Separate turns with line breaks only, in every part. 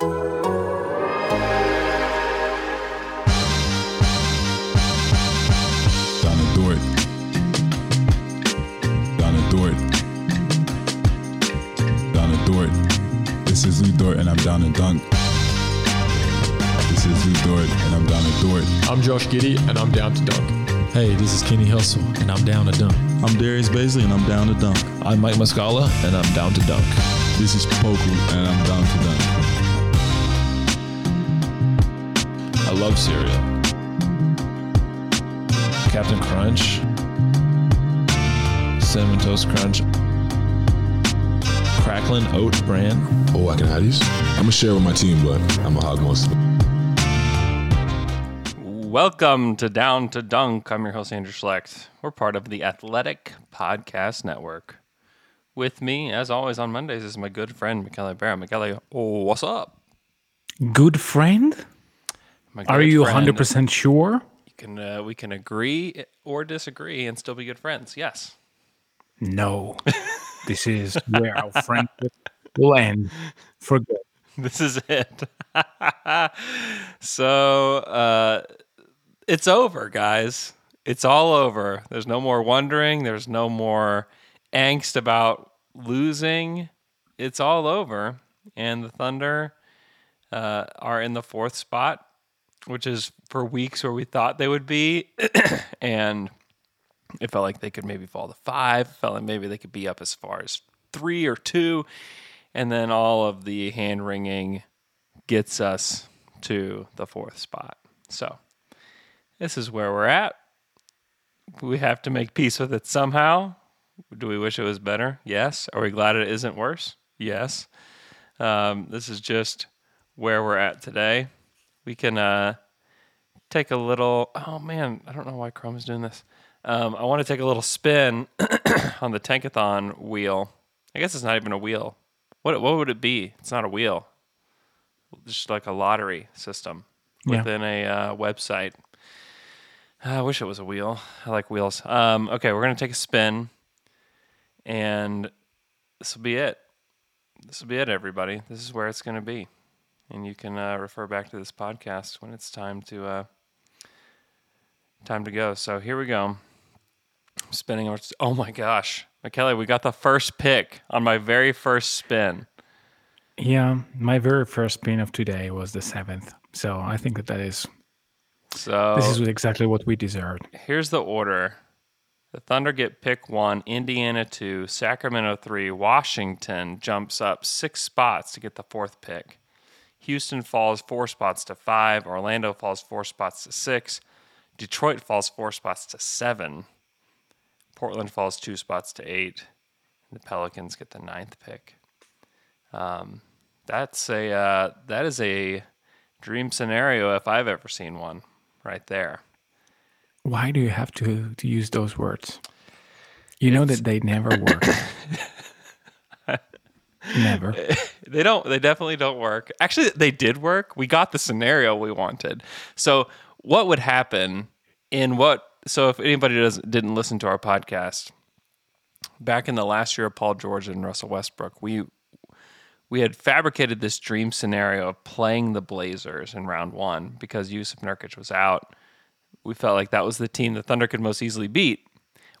Donna Dort. Donna Dort. Donna Dort. This is Lu Dort and I'm down to dunk. This is Lu Dort and I'm down to Dort.
I'm Josh Giddey, and I'm down to dunk.
Hey, this is Kenny Hustle, and I'm down to dunk.
I'm Darius Bazley and I'm down to dunk.
I'm Mike Muscala, and I'm down to dunk.
This is Poku and I'm down to dunk.
Love cereal. Captain Crunch, Cinnamon Toast Crunch, Cracklin Oat Bran.
Oh, I can have these? I'm gonna share with my team, but I'm gonna hog most of it.
Welcome to Down to Dunk. I'm your host, Andrew Schlecht. We're part of the Athletic Podcast Network. With me, as always, on Mondays is my good friend, Michele Barra. Michele, oh, what's up?
Good friend?
My
Are you
friend.
100% sure?
You can, uh, we can agree or disagree and still be good friends. Yes.
No. this is where our friendship will end for good.
This is it. so uh, it's over, guys. It's all over. There's no more wondering. There's no more angst about losing. It's all over. And the Thunder uh, are in the fourth spot, which is for weeks where we thought they would be. and it felt like they could maybe fall to five. Felt like maybe they could be up as far as three or two. And then all of the hand wringing gets us to the fourth spot. So this is where we're at. We have to make peace with it somehow. Do we wish it was better? Yes. Are we glad it isn't worse? Yes. Um, this is just where we're at today. We can uh, take a little. Oh man, I don't know why Chrome is doing this. Um, I want to take a little spin on the Tankathon wheel. I guess it's not even a wheel. What what would it be? It's not a wheel. Just like a lottery system
Yeah.
within a uh, website. I wish it was a wheel. I like wheels. Um, okay, we're gonna take a spin, and this will be it. This will be it, everybody. This is where it's gonna be, and you can uh, refer back to this podcast when it's time to uh, time to go. So here we go. I'm spinning over. Oh my gosh, Michele, we got the first pick on my very first spin.
Yeah, my very first spin of today was the seventh. So I think that that is,
So
this is exactly what we deserved.
here's the order. The Thunder get pick one, Indiana two, Sacramento three, Washington jumps up six spots to get the fourth pick. Houston falls four spots to five, Orlando falls four spots to six, Detroit falls four spots to seven, Portland falls two spots to eight, and the Pelicans get the ninth pick. Um, that's a uh, that is a dream scenario if I've ever seen one, right there.
Why do you have to, to use those words? You know that they never work. never.
they don't they definitely don't work. Actually they did work. We got the scenario we wanted. So what would happen in what so if anybody doesn't didn't listen to our podcast back in the last year of paul george and russell westbrook we we had fabricated this dream scenario of playing the blazers in round one because jusuf nurkic was out. We felt like that was the team the thunder could most easily beat.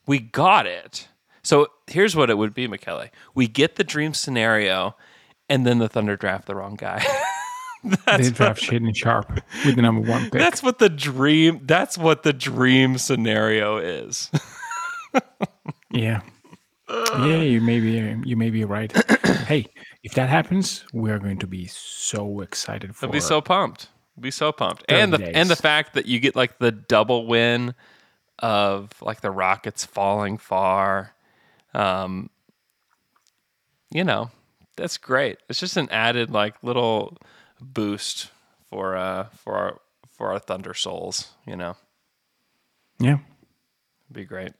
We got it. So here's what it would be, Michele. We get the dream scenario, and then the Thunder draft the wrong guy.
they draft Shaedon Sharpe with the number one pick.
that's what the dream. That's what the dream scenario is.
Yeah. Yeah, you may be you may be right. hey, if that happens, we are going to be so excited for
I'll be so pumped. I'll be so pumped. And the and the fact that you get like the double win of like the Rockets falling far. Um you know, That's great. It's just an added like little boost for uh for our for our Thunder souls, you know.
Yeah.
Be great.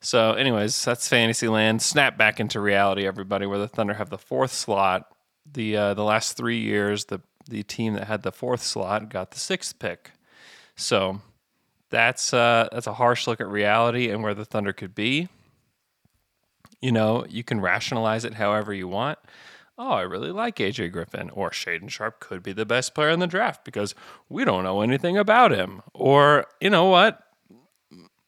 So, anyways, that's Fantasyland. Snap back into reality, everybody. Where the Thunder have the fourth slot. The uh, the last three years, the the team that had the fourth slot got the sixth pick. So that's uh, that's a harsh look at reality and where the Thunder could be. You know, you can rationalize it however you want. Oh, I really like AJ Griffin, or Shaedon Sharpe could be the best player in the draft because we don't know anything about him. Or you know what,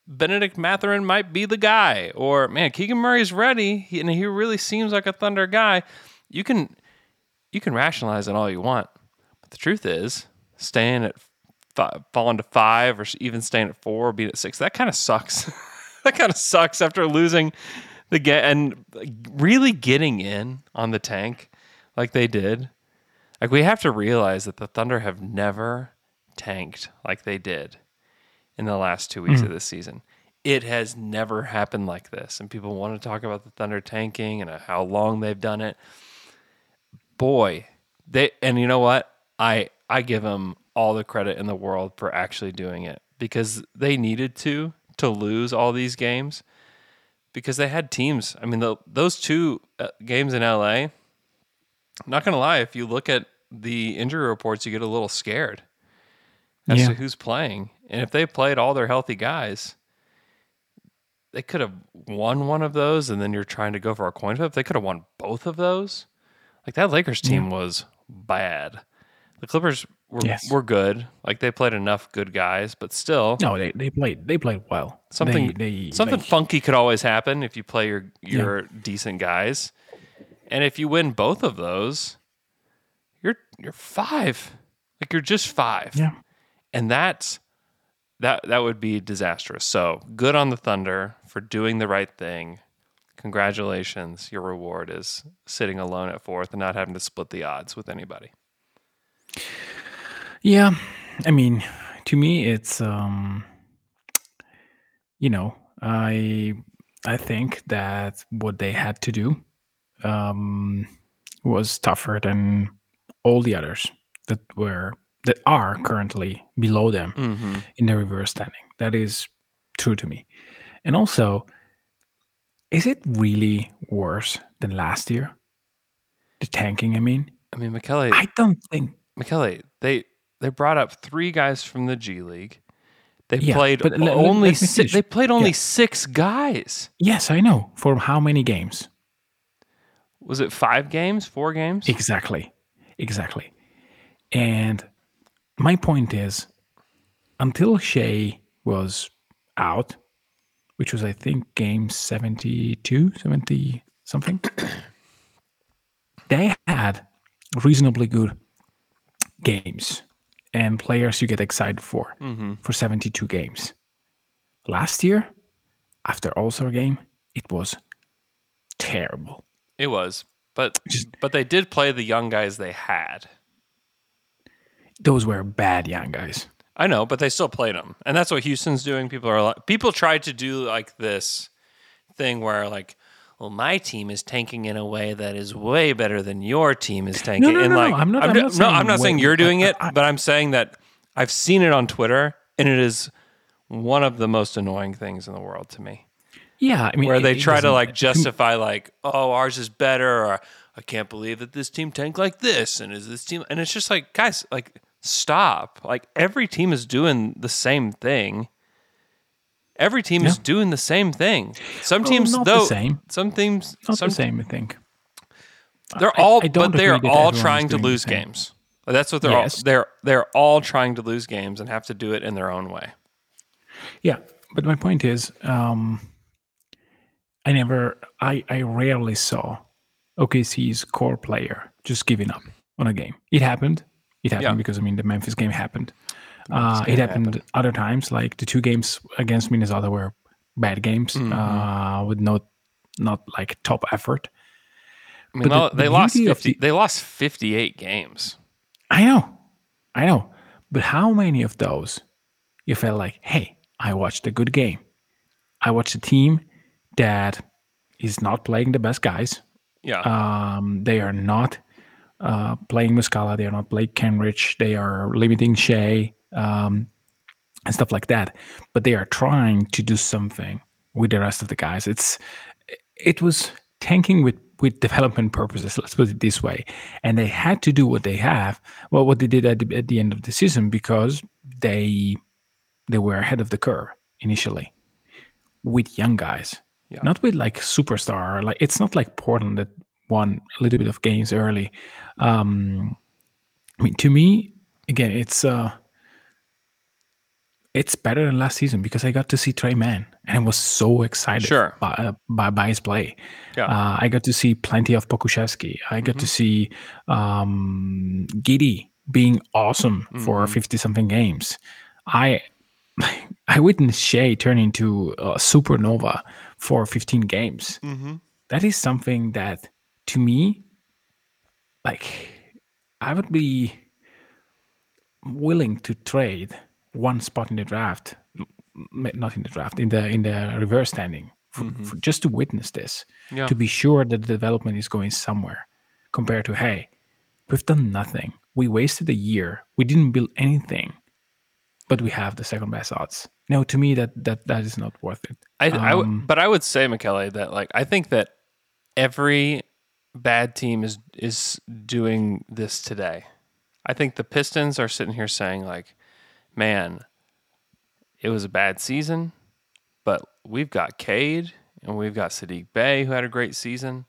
Bennedict Mathurin might be the guy. Or man, Keegan Murray's ready, and he really seems like a Thunder guy. You can you can rationalize it all you want, but the truth is, staying at five, falling to five, or even staying at four, or being at six, that kind of sucks. that kind of sucks after losing the get and really getting in on the tank like they did. Like we have to realize that the Thunder have never tanked like they did in the last two weeks
Mm.
of this season. It has never happened like this. And people want to talk about the Thunder tanking and how long they've done it. Boy, they and you know what? I I give them all the credit in the world for actually doing it because they needed to to lose all these games because they had teams. I mean, the, those two uh, games in LA. I'm not gonna lie, if you look at the injury reports, you get a little scared as
Yeah.
to who's playing. And if they played all their healthy guys, they could have won one of those. And then you're trying to go for a coin flip. They could have won both of those. Like that Lakers team was bad. The Clippers were
Yes.
were good. Like they played enough good guys, but still
No, they, they played they played well.
something
they, they,
something
like-
funky could always happen if you play your your decent guys. And if you win both of those, you're you're five. Like you're just five.
Yeah.
And that's that that would be disastrous. So good on the Thunder for doing the right thing. Congratulations. Your reward is sitting alone at fourth and not having to split the odds with anybody.
Yeah, I mean, to me, it's um, you know, I I think that what they had to do um, was tougher than all the others that were that are currently below them
Mm-hmm.
in the reverse standing. That is true to me, and also, is it really worse than last year? The tanking, I mean,
I mean, Michele,
I don't think
Michele, they they brought up three guys from the G League. They
Yeah,
played
but
only
let me
si- they played only
Yeah.
six guys.
Yes, I know. For how many games?
Was it five games? Four games?
Exactly. Exactly. And my point is until Shai was out, which was, I think, game 72, 70 something, they had reasonably good games and players you get excited for
Mm-hmm.
for 72 games. Last year, after All Star game, it was terrible.
It was, but but they did play the young guys they had.
Those were bad young guys.
I know, but they still played them, and that's what Houston's doing. People are like, people tried to do like this thing where like, well, my team is tanking in a way that is way better than your team is tanking.
no, no, no,
like,
I'm not- I'm
ju-
not
no, I'm not saying you're doing it,
I-
but I'm saying that I've seen it on Twitter, and it is one of the most annoying things in the world to me.
Yeah, I mean,
where they try to like justify like oh ours is better or i can't believe that this team tanked like this and is this team and it's just like guys like stop like every team is doing the same thing every team is doing the same thing some
Well,
teams
not the
though
same.
some teams
Not
some
the same, I think.
they're all
I don't
but they're all trying to lose games that's what they're
Yes.
all they're they're all trying to lose games and have to do it in their own way
Yeah, but my point is, um, I never, I, I rarely saw OKC's core player just giving up on a game. It happened. It happened
Yeah.
because I mean the Memphis game happened. Uh, it happened, other times, like the two games against Minnesota were bad games
Mm-hmm.
uh, with no, not like top effort.
i mean
But the-
they
the
lost 50
the-
they lost 58 games
I know, I know, but how many of those you felt like, hey, I watched a good game. I watched a team that is not playing the best guys,
Yeah.
Um, they are not uh, playing Muscala. They are not playing Kenrich. They are limiting Shai um, and stuff like that. But they are trying to do something with the rest of the guys. It's it was tanking with with development purposes. Let's put it this way. And they had to do what they have, well, what they did at the, at the end of the season because they they were ahead of the curve initially with young guys,
Yeah.
not with like superstar. Like it's not like Portland that won a little bit of games early. Um, I mean, to me, again, it's uh, it's better than last season because I got to see Tre Mann and I was so excited
Sure.
by, uh, by, by his play.
Yeah.
Uh, I got to see plenty of Pokusevski. I got to see um, Giddey being awesome for 50 something games. I I witnessed Shai turn into a supernova for 15 games. That is something that to me, like, I would be willing to trade one spot in the draft, not in the draft, in the in the reverse standing, for, for just to witness this,
Yeah.
to be sure that the development is going somewhere. Compared to hey, we've done nothing. We wasted a year. We didn't build anything, but we have the second best odds. No, to me that that that is not worth it.
I, I w-
Um,
but I would say, Michele, that like I think that every bad team is is doing this today. I think the Pistons are sitting here saying like, "Man, it was a bad season, but we've got Cade and we've got Saddiq Bey who had a great season,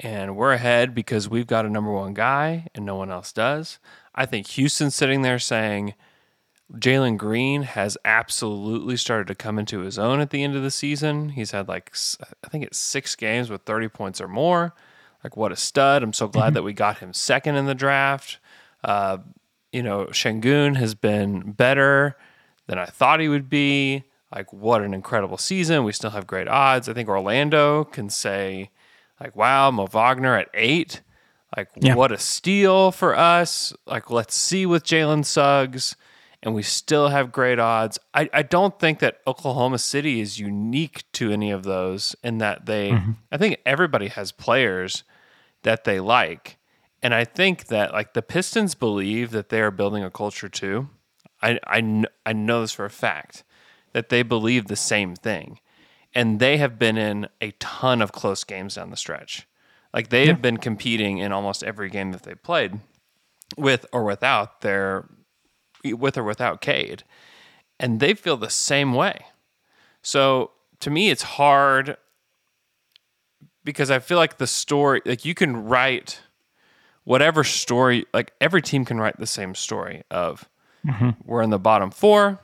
and we're ahead because we've got a number one guy and no one else does." I think Houston's sitting there saying. Jalen Green has absolutely started to come into his own at the end of the season. He's had like I think it's six games with 30 points or more. Like what a stud! I'm so glad that we got him second in the draft. Uh, you know, Sengun has been better than I thought he would be. Like what an incredible season! We still have great odds. I think Orlando can say like, "Wow, Mo Wagner at eight. Like
Yeah.
what a steal for us! Like let's see with Jalen Suggs." and we still have great odds. I, I don't think that Oklahoma City is unique to any of those in that they, mm-hmm. I think everybody has players that they like. And I think that like the Pistons believe that they are building a culture too. I, I, I know this for a fact that they believe the same thing. And they have been in a ton of close games down the stretch. Like they have been competing in almost every game that they played with or without their with or without Cade. And they feel the same way. So to me, it's hard because I feel like the story, like you can write whatever story, like every team can write the same story of we're in the bottom four.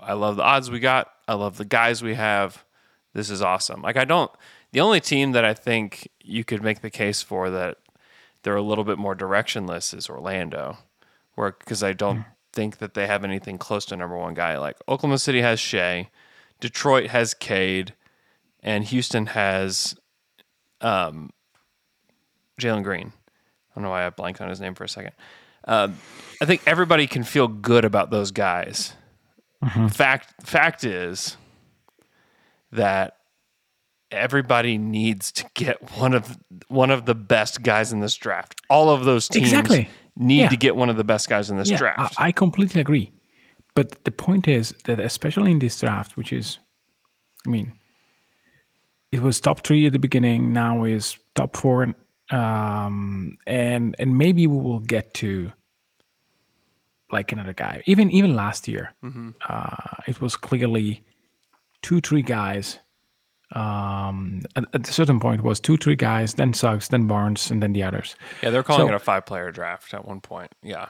I love the odds we got. I love the guys we have. This is awesome. Like I don't, the only team that I think you could make the case for that they're a little bit more directionless is Orlando, where because I don't think that they have anything close to number one guy. Like Oklahoma City has Shai, Detroit has Cade, and Houston has um, Jalen Green. I don't know why I blanked on his name for a second. Um, I think everybody can feel good about those guys. Fact fact is that everybody needs to get one of one of the best guys in this draft. All of those teams
Exactly.
need
Yeah.
to get one of the best guys in this
yeah,
draft.
I, I completely agree. But the point is that especially in this draft, which is, I mean, it was top three at the beginning. Now is top four, um, and and maybe we will get to like another guy. Even even last year, uh, it was clearly two three guys. Um, at, at a certain point, it was two three guys, then Suggs, then Barnes, and then the others.
yeah, they're calling
So-
it a five player draft at one point. Yeah.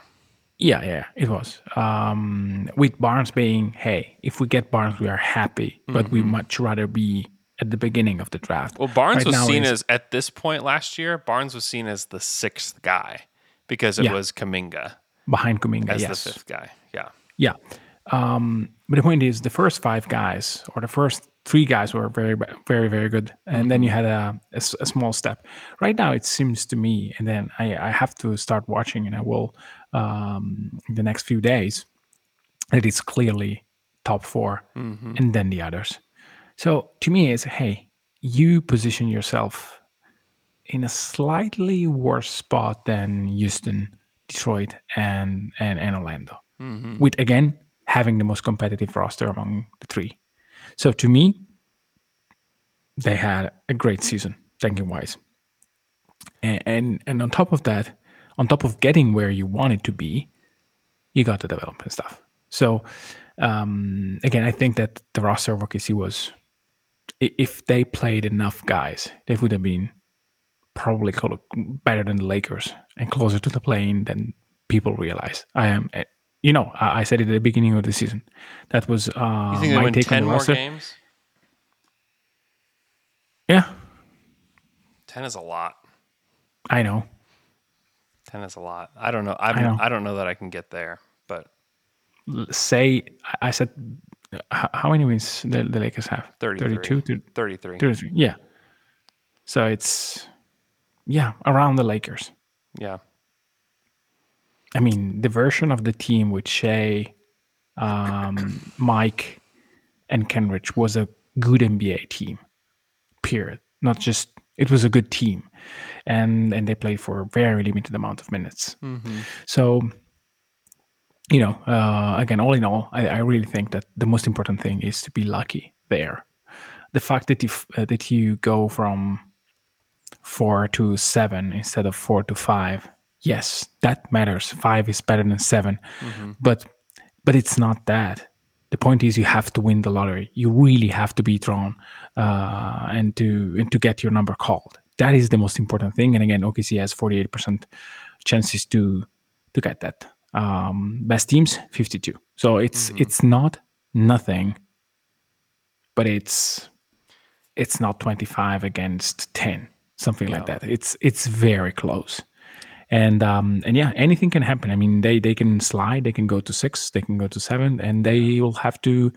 Yeah, yeah, it was. Um, with Barnes being, hey, if we get Barnes, we are happy, but we much rather be at the beginning of the draft.
Mm-hmm. Well, Barnes
Right
was seen as at this point last year. Barnes was seen as the sixth guy because it
Yeah.
was Kaminga
behind Kuminga.
as
yes,
the fifth guy. Yeah.
yeah. Um, but the point is, the first five guys or the first three guys were very, very, very good, and then you had a a small step. Right now, it seems to me, and then I, I have to start watching, and I will um, in the next few days. That it's clearly top 4 and then the others. So to me, it's hey, you position yourself in a slightly worse spot than Houston, Detroit, and and, and Orlando.
Mhm.
With again having the most competitive roster among the three. So to me, they had a great season, tanking wise. And, and and on top of that, on top of getting where you wanted to be, you got the development stuff. So um, again, I think that the roster of OKC was, if they played enough guys, they would have been probably better than the Lakers and closer to the plane than people realize. I am, eh, you know, I, said it at the beginning of the season. That was uh,
You think they
my
win
take on
ten
the
more
roster.
games?
Yeah,
Ten is a lot.
I know.
Ten is a lot. I don't know.
I know.
I don't know that I can get there, but
Say, I- said, how many wins the, the Lakers have?
33.
32 to
33.
33. Yeah. So it's, yeah, around the Lakers.
Yeah.
I mean, the version of the team with Shai, um, Mike, and Kenrich was a good NBA team. Period. Not just it was a good team, and and they played for a very limited amount of minutes.
Mhm.
So, you know, uh, again, all in all, I, I really think that the most important thing is to be lucky there. The fact that if uh, that you go from four to seven instead of four to five, yes, that matters. Five is better than 7 but but it's not that. The point is, you have to win the lottery. You really have to be drawn, uh, and to and to get your number called. That is the most important thing. And again, OKC has forty eight percent chances to to get that. Um, best teams fifty two. So it's it's not nothing, but it's it's not twenty five against ten, something like that. It's it's very close. And um and yeah anything can happen. I mean they they can slide they can go to six they can go to seven and they will have to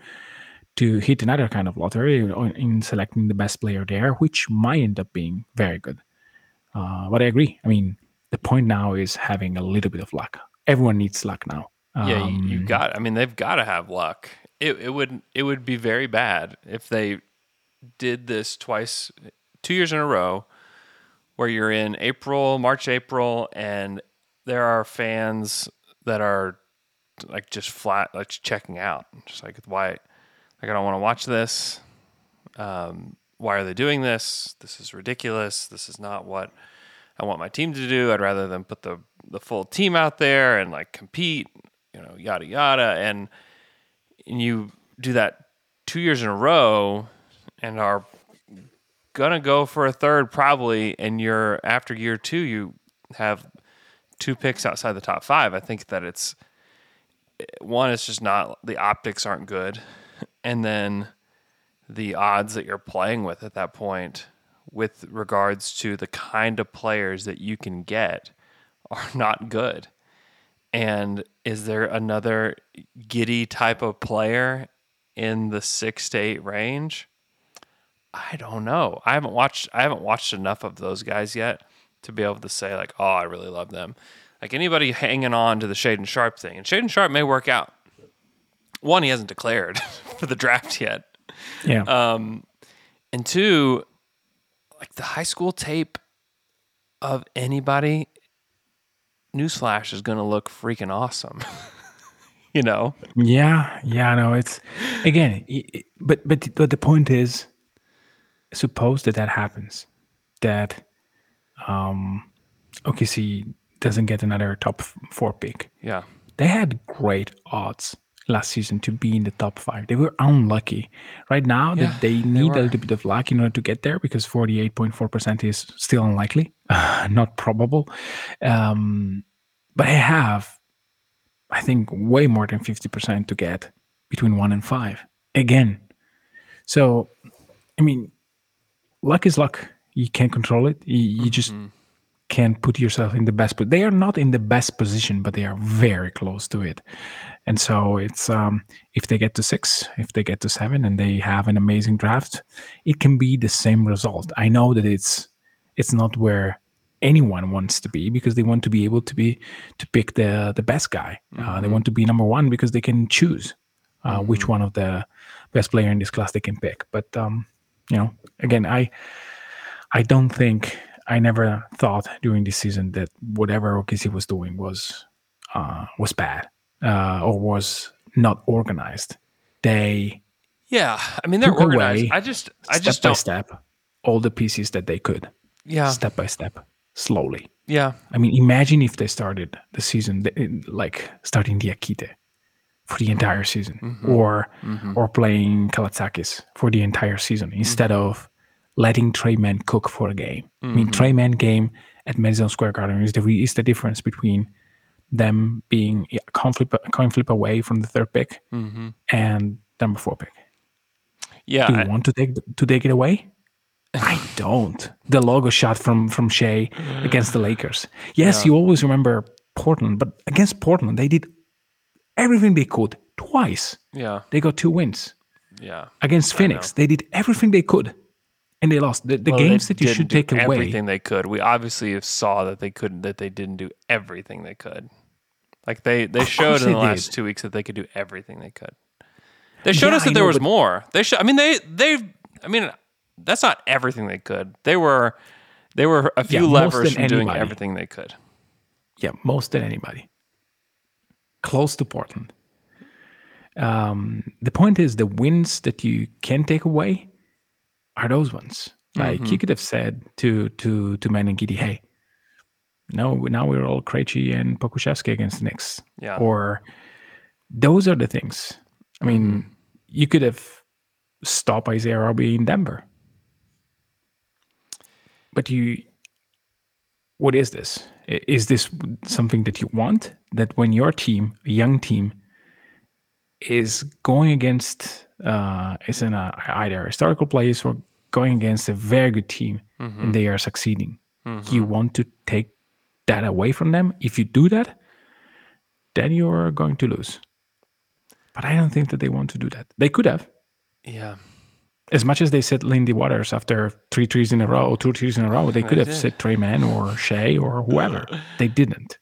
to hit another kind of lottery in selecting the best player there which might end up being very good. Uh but i agree. I mean the point now is having a little bit of luck everyone needs luck now
Yeah, you, you
Um,
got. I mean, they've got to have luck. It it would it would be very bad if they did this twice, two years in a row, where you're in April, March, April, and there are fans that are like just flat, like checking out, just like why, like I don't want to watch this. Um, why are they doing this? This is ridiculous. This is not what I want my team to do. I'd rather them put the the full team out there and like compete, you know, yada yada. And and you do that two years in a row, and are gonna go for a third probably. And you're after year two, you have two picks outside the top five. I think that it's one. It's just not the optics aren't good, and then the odds that you're playing with at that point with regards to the kind of players that you can get are not good. And is there another Giddey type of player in the six to eight range? I don't know. I haven't watched I haven't watched enough of those guys yet to be able to say like, oh, I really love them. Like anybody hanging on to the Shaedon Sharpe thing, and Shaedon Sharpe may work out. One, he hasn't declared for the draft yet.
yeah
Um, and two, like the high school tape of anybody, newsflash is going to look freaking awesome. you know?
Yeah, yeah, no, it's again, but but but the point is, suppose that that happens, that um, OKC doesn't get another top four pick.
Yeah.
They had great odds last season to be in the top five. They were unlucky. Right now,
Yeah,
that they
they
need
were.
a little bit of luck in order to get there because forty-eight point four percent is still unlikely, not probable. Um, but I have I think way more than 50% to get between one and five again. So, I mean, luck is luck. You can't control it. You, you just can't put yourself in the best. But they are not in the best position, but they are very close to it. And so it's um, if they get to six, if they get to seven, and they have an amazing draft, it can be the same result. I know that it's it's not where anyone wants to be because they want to be able to be to pick the the best guy. Uh, they want to be number one because they can choose uh, which one of the best player in this class they can pick. But um, you know, again, I I don't think I never thought during this season that whatever OKC was doing was uh, was bad uh, or was not organized. They
Yeah, I mean they're organized.
away
I just I
step
just
by
don't
step all the pieces that they could.
Yeah.
step by step, slowly.
Yeah.
I mean, imagine if they started the season like starting Diakite for the entire season,
Mm-hmm.
or or playing Kalaitzakis for the entire season instead of letting Tre Mann cook for a game. I mean,
Mhm.
Tre Mann game at Madison Square Garden is the re- is the difference between them being a coin flip, coin flip away from the third pick
Mhm.
and number four pick.
Yeah,
Do you
I-
want to take to take it away? I don't. The logo shot from from Shai against the Lakers. Yes,
Yeah.
you always remember Portland, but against Portland, they did everything they could twice.
Yeah.
They got two wins.
Yeah.
Against Phoenix, they did everything they could, and they lost. The, the
Well,
games that you should take away.
everything they could. We obviously saw that they couldn't. That they didn't do everything they could. Like they they showed in the last
did.
two weeks that they could do everything they could. They showed
Yeah,
us that
I
there was more. They show. I mean, they they. I mean, that's not everything they could. They were they were a few
Yeah,
levers from doing everything they could.
Yeah, most than anybody. Close to Portland. Um, the point is, the wins that you can take away are those ones. Like you
Mhm.
could have said to to to Mann and Giddey, "Hey, no, now we're all Krejci and Pokusevski against the Knicks."
Yeah.
Or those are the things. I mean, you could have stopped Isaiah Roby in Denver, but you what is this? Is this something that you want? That when your team, a young team, is going against uh, is in a, either a historical place or going against a very good team
Mhm.
and they are succeeding,
Mhm.
you want to take that away from them? If you do that, then you are going to lose. But I don't think that they want to do that. They could have.
Yeah.
As much as they said Lindy Waters after three trees in a row, two trees in a row, they
They
could have
did.
said Tre Mann or Shai or whoever. They didn't.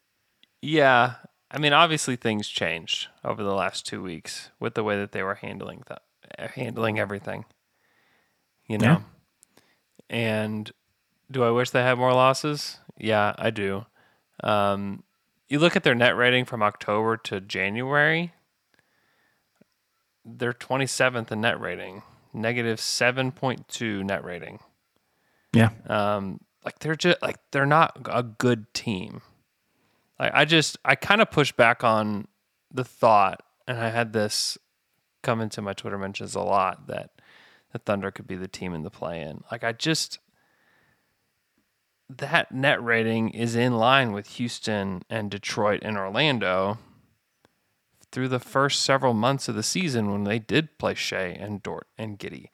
Yeah. I mean, obviously things changed over the last two weeks with the way that they were handling that, uh, handling everything. You know.
Yeah.
And do I wish they had more losses? Yeah, I do. Um, you look at their net rating from October to January. They're 27th in net rating, negative 7.2 net rating.
Yeah.
Um, like they're just like they're not a good team. Like I just I kind of push back on the thought, and I had this come into my Twitter mentions a lot that the Thunder could be the team in the play-in. Like I just that net rating is in line with Houston and Detroit and Orlando through the first several months of the season when they did play Shai and Dort and Giddey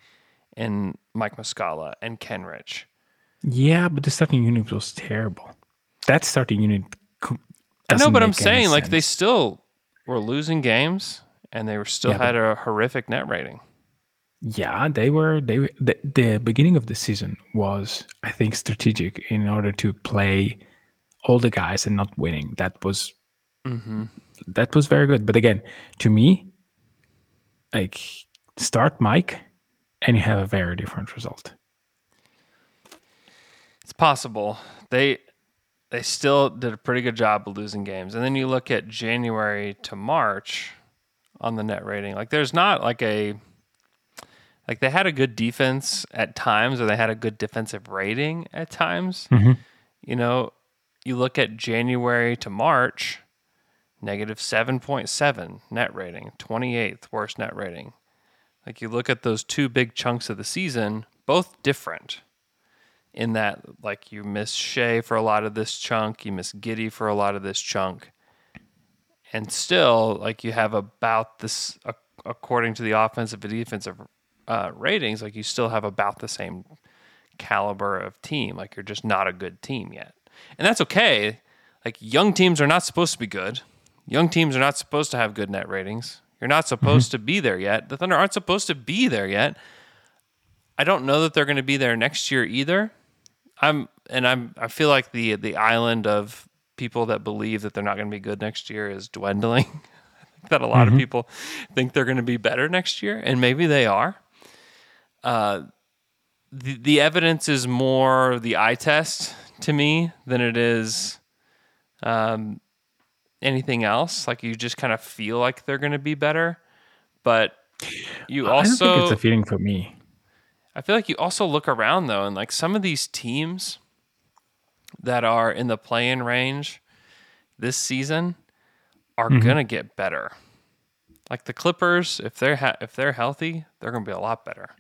and Mike Muscala and Kenrich.
Yeah, but the starting unit was terrible. That starting unit.
I know, but I'm saying like they still were losing games and they were still
Yeah,
had a horrific net rating.
Yeah, they were. They were, the, the beginning of the season was, I think, strategic in order to play all the guys and not winning. That was
Mm-hmm.
that was very good. But again, to me, like start Mike, and you have a very different result.
It's possible. They they still did a pretty good job of losing games. And then you look at January to March on the net rating. Like there's not like a like they had a good defense at times or they had a good defensive rating at times.
Mhm.
You know, you look at January to March, negative 7.7 net rating, 28th worst net rating. Like you look at those two big chunks of the season, both different in that like you miss Shai for a lot of this chunk, you miss Giddey for a lot of this chunk. And still like you have about this ac- according to the offensive and defensive uh, ratings, like you still have about the same caliber of team. Like you're just not a good team yet. And that's okay. Like young teams are not supposed to be good. Young teams are not supposed to have good net ratings. You're not supposed to be there yet. The Thunder aren't supposed to be there yet. I don't know that they're going to be there next year either. I'm and I'm I feel like the the island of people that believe that they're not going to be good next year is dwindling. I think that a lot of
Mhm.
people think they're going to be better next year, and maybe they are. Uh, the the evidence is more the eye test. to me than it is um, anything else. Like you just kind of feel like they're going to be better, but you also
I don't think it's a feeling for me.
I feel like you also look around though, and like some of these teams that are in the play-in range this season are
Mhm.
gonna get better. Like the Clippers, if they're ha- if they're healthy, they're gonna be a lot better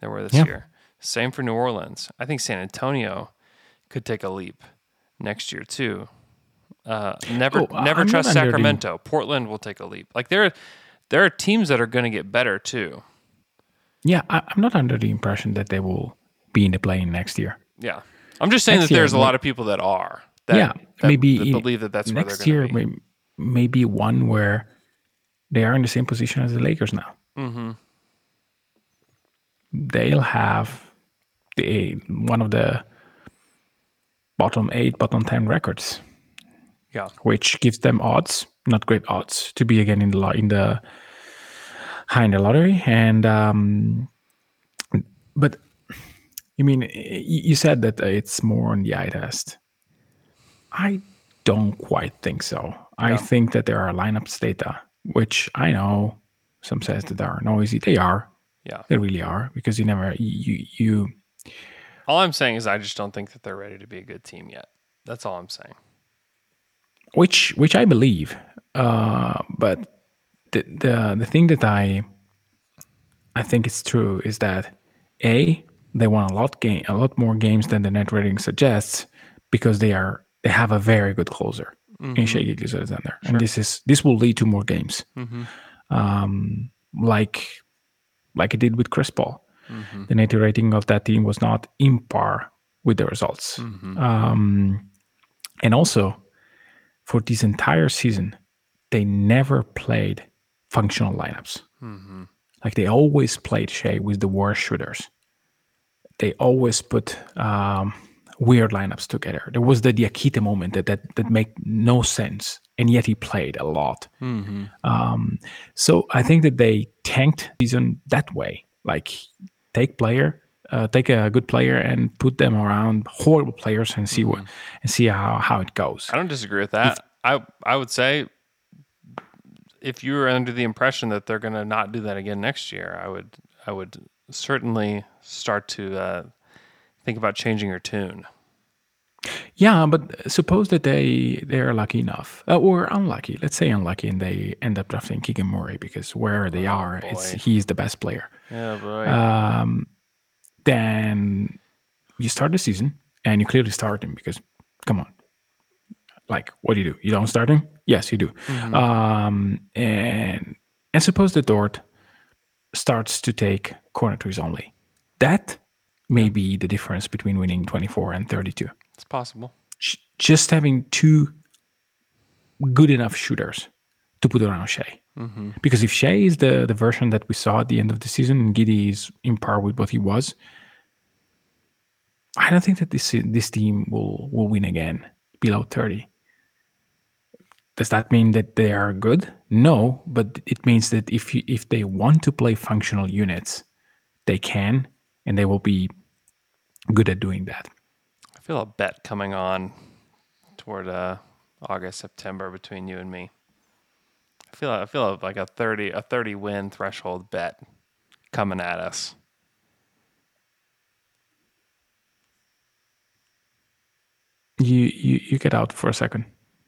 than were this
Yeah.
year. Same for New Orleans. I think San Antonio could take a leap next year too. Uh, never,
Oh,
never
I'm
trust Sacramento. Portland will take a leap. Like there, there are teams that are going to get better too.
Yeah, I, I'm not under the impression that they will be in the play-in next year.
Yeah, I'm just saying
Next
that there's
year,
a lot of people that are. That,
yeah,
that-
maybe
that believe that that's where
next
they're
year.
be.
Maybe one where they are in the same position as the Lakers now.
hmm
They'll have the one of the bottom eight, bottom ten records,
Yeah,
which gives them odds, not great odds, to be again in the in the high in the lottery. And um, but you mean you said that it's more on the eye test. I don't quite think so. I think that there are lineups data, which I know some says that they are noisy. They are.
Yeah.
They really are because you never you you
All I'm saying is I just don't think that they're ready to be a good team yet. That's all I'm saying.
which which I believe. Uh, but the the the thing that I I think is true is that a they won a lot game a lot more games than the net rating suggests because they are they have a very good closer in Shai Gilgeous-Alexander, and this is this will lead to more games,
Mhm.
um, like like it did with Chris Paul.
Mhm.
The net rating of that team was not in par with the results.
Mhm.
Um, and also, for this entire season, they never played functional lineups.
Mhm.
Like they always played Shai with the worst shooters. They always put um, weird lineups together. There was the Diakite moment that that that made no sense, and yet he played a lot.
Mhm.
Um, so I think that they tanked season that way. Like take player, uh, take a good player and put them around horrible players and see what and see how how it goes.
I don't disagree with that. I I would say if you were under the impression that they're going to not do that again next year, I would I would certainly start to uh, think about changing your tune.
Yeah, but suppose that they they are lucky enough uh, or unlucky. Let's say unlucky, and they end up drafting Keegan Murray because where they are, it's he's the best player.
Yeah, boy.
Um, then you start the season and you clearly start him because come on, like what do you do? You don't start him? Yes, you do.
Mhm.
Um, and and suppose that Dort starts to take corner threes only. That may be the difference between winning 24 and 32
it's possible.
just having two good enough shooters to put around Shai.
Mhm.
Because if Shai is the, the version that we saw at the end of the season and Giddey is in par with what he was, I don't think that this this team will will win again below 30. Does that mean that they are good? No, but it means that if you, if they want to play functional units, they can and they will be good at doing that.
I feel a bet coming on toward uh, August September between you and me. I feel I feel like a thirty a thirty win threshold bet coming at us.
You you you get out for a second.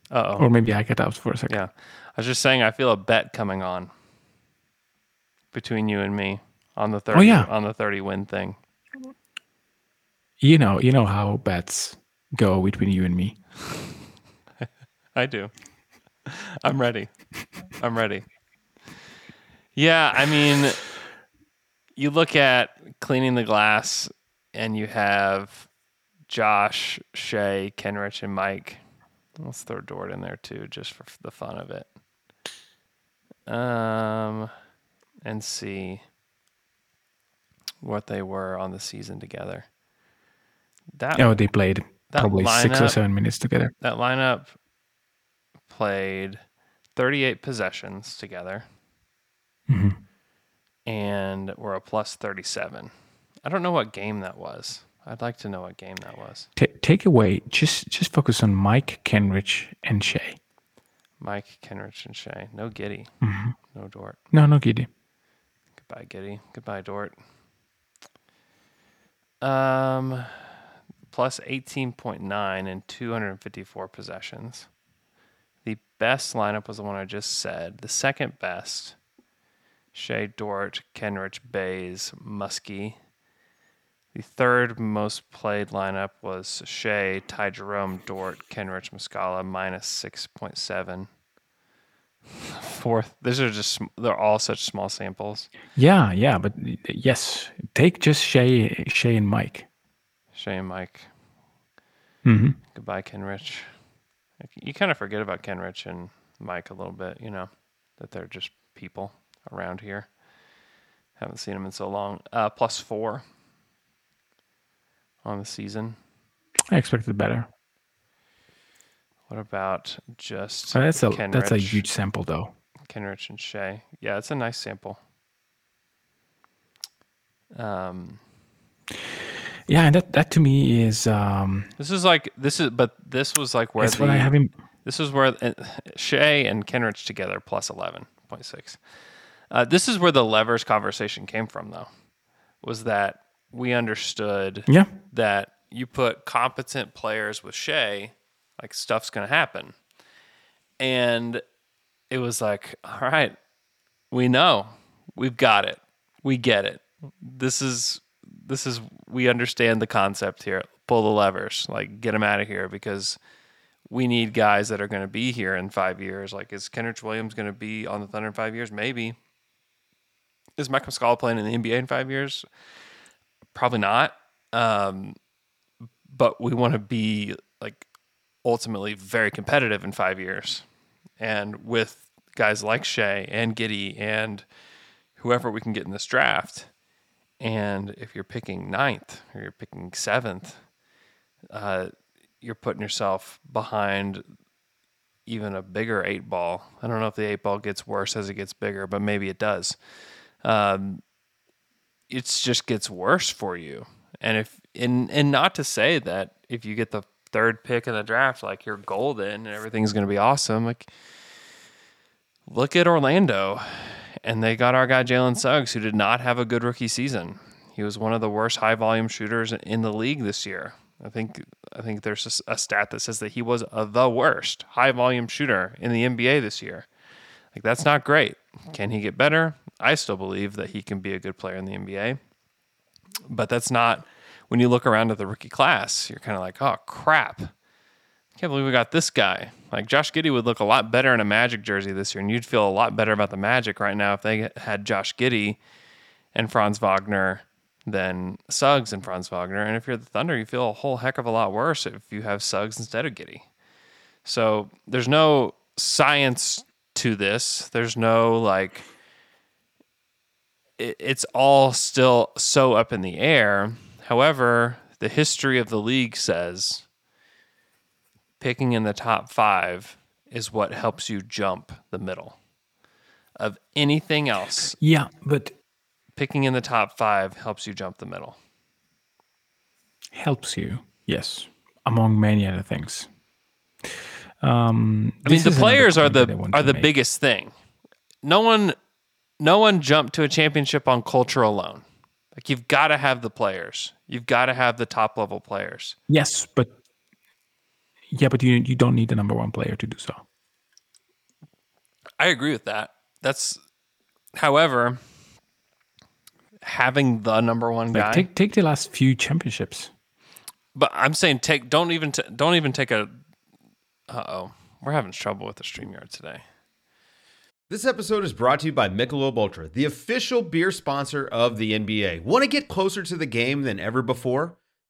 Uh
Or
oh.
maybe I get out for a second.
Yeah, I was just saying I feel a bet coming on between you and me on the thirty
Oh, yeah.
on the thirty win thing.
You know, you know how bets go between you and me.
I do. I'm ready. I'm ready. Yeah, I mean, you look at cleaning the glass, and you have Josh, Shai, Kenrich, and Mike. Let's throw Dort in there too, just for the fun of it. Um, and see what they were on the season together. That
Oh, they played probably six or seven minutes together.
that lineup played 38 possessions together
Mhm.
and were a plus 37. I don't know what game that was. I'd like to know what game that was.
Ta take away. Just just focus on Mike, Kenrich, and Shai.
Mike, Kenrich, and Shai. No Giddey.
Mm-hmm.
No Dort.
No, no Giddey.
Goodbye, Giddey. Goodbye, Dort. Um, plus 18.9 and 254 possessions. The best lineup was the one I just said. The second best, Shai, Dort, Kenrich, Bays, Muskie. The third most played lineup was Shai, Ty Jerome, Dort, Kenrich, Muscala, minus 6.7. Fourth, these are just, they're all such small samples.
Yeah, yeah, but yes, take just Shai, Shai and Mike.
And Mike.
Mm-hmm.
Goodbye, Kenrich. You kind of forget about Kenrich and Mike a little bit, you know, that they're just people around here. Haven't seen them in so long. Uh, plus four on the season.
I expected better.
What about just
Oh, that's a
Kenrich,
that's a huge sample though.
Kenrich and Shai? Yeah, it's a nice sample. Um,
Yeah, and that that to me is um
this is like this is, but this was like where
that's
the,
what I have in
This is where uh, Shai and Kenrich together plus 11.6. Uh, this is where the levers conversation came from, though, was that we understood
Yeah.
that you put competent players with Shai, like stuff's going to happen. And it was like, all right, we know, we've got it, we get it. This is, this is, we understand the concept here. Pull the levers, like get them out of here because we need guys that are going to be here in five years. Like, is Kenrich Williams going to be on the Thunder in five years? Maybe. Is Mike Muscala playing in the NBA in five years? Probably not. Um, but we want to be like ultimately very competitive in five years. And with guys like Shai and Giddey and whoever we can get in this draft, and if you're picking ninth or you're picking seventh, uh, you're putting yourself behind even a bigger eight ball. I don't know if the eight ball gets worse as it gets bigger, but maybe it does. Um, it just gets worse for you. And if and and not to say that if you get the third pick in the draft, like you're golden and everything's going to be awesome. Like look at Orlando, and they got our guy Jalen Suggs, who did not have a good rookie season. He was one of the worst high volume shooters in the league this year. I think I think there's a, stat that says that he was a, the worst high volume shooter in the NBA this year. Like that's not great. Can he get better? I still believe that he can be a good player in the NBA. But that's not when you look around at the rookie class, you're kind of like, "Oh crap. I can't believe we got this guy." Like Josh Giddey would look a lot better in a Magic jersey this year and you'd feel a lot better about the Magic right now if they had Josh Giddey and Franz Wagner than Suggs and Franz Wagner. And if you're the Thunder, you feel a whole heck of a lot worse if you have Suggs instead of Giddey. So there's no science to this. There's no like, it, it's all still so up in the air. However, the history of the league says picking in the top five is what helps you jump the middle of anything else.
Yeah, but
picking in the top five helps you jump the middle.
Helps you, yes, among many other things. Um,
I mean, the players are the are the make. biggest thing. No one, no one jumped to a championship on culture alone. Like you've got to have the players. You've got to have the top level players.
Yes, but yeah, but you you don't need the number one player to do so.
I agree with that. That's, however, having the number one
like
guy.
Take take the last few championships.
But I'm saying take don't even t- don't even take a. Uh oh, we're having trouble with the Streamyard today.
This episode is brought to you by Michelob Ultra, the official beer sponsor of the NBA. Want to get closer to the game than ever before?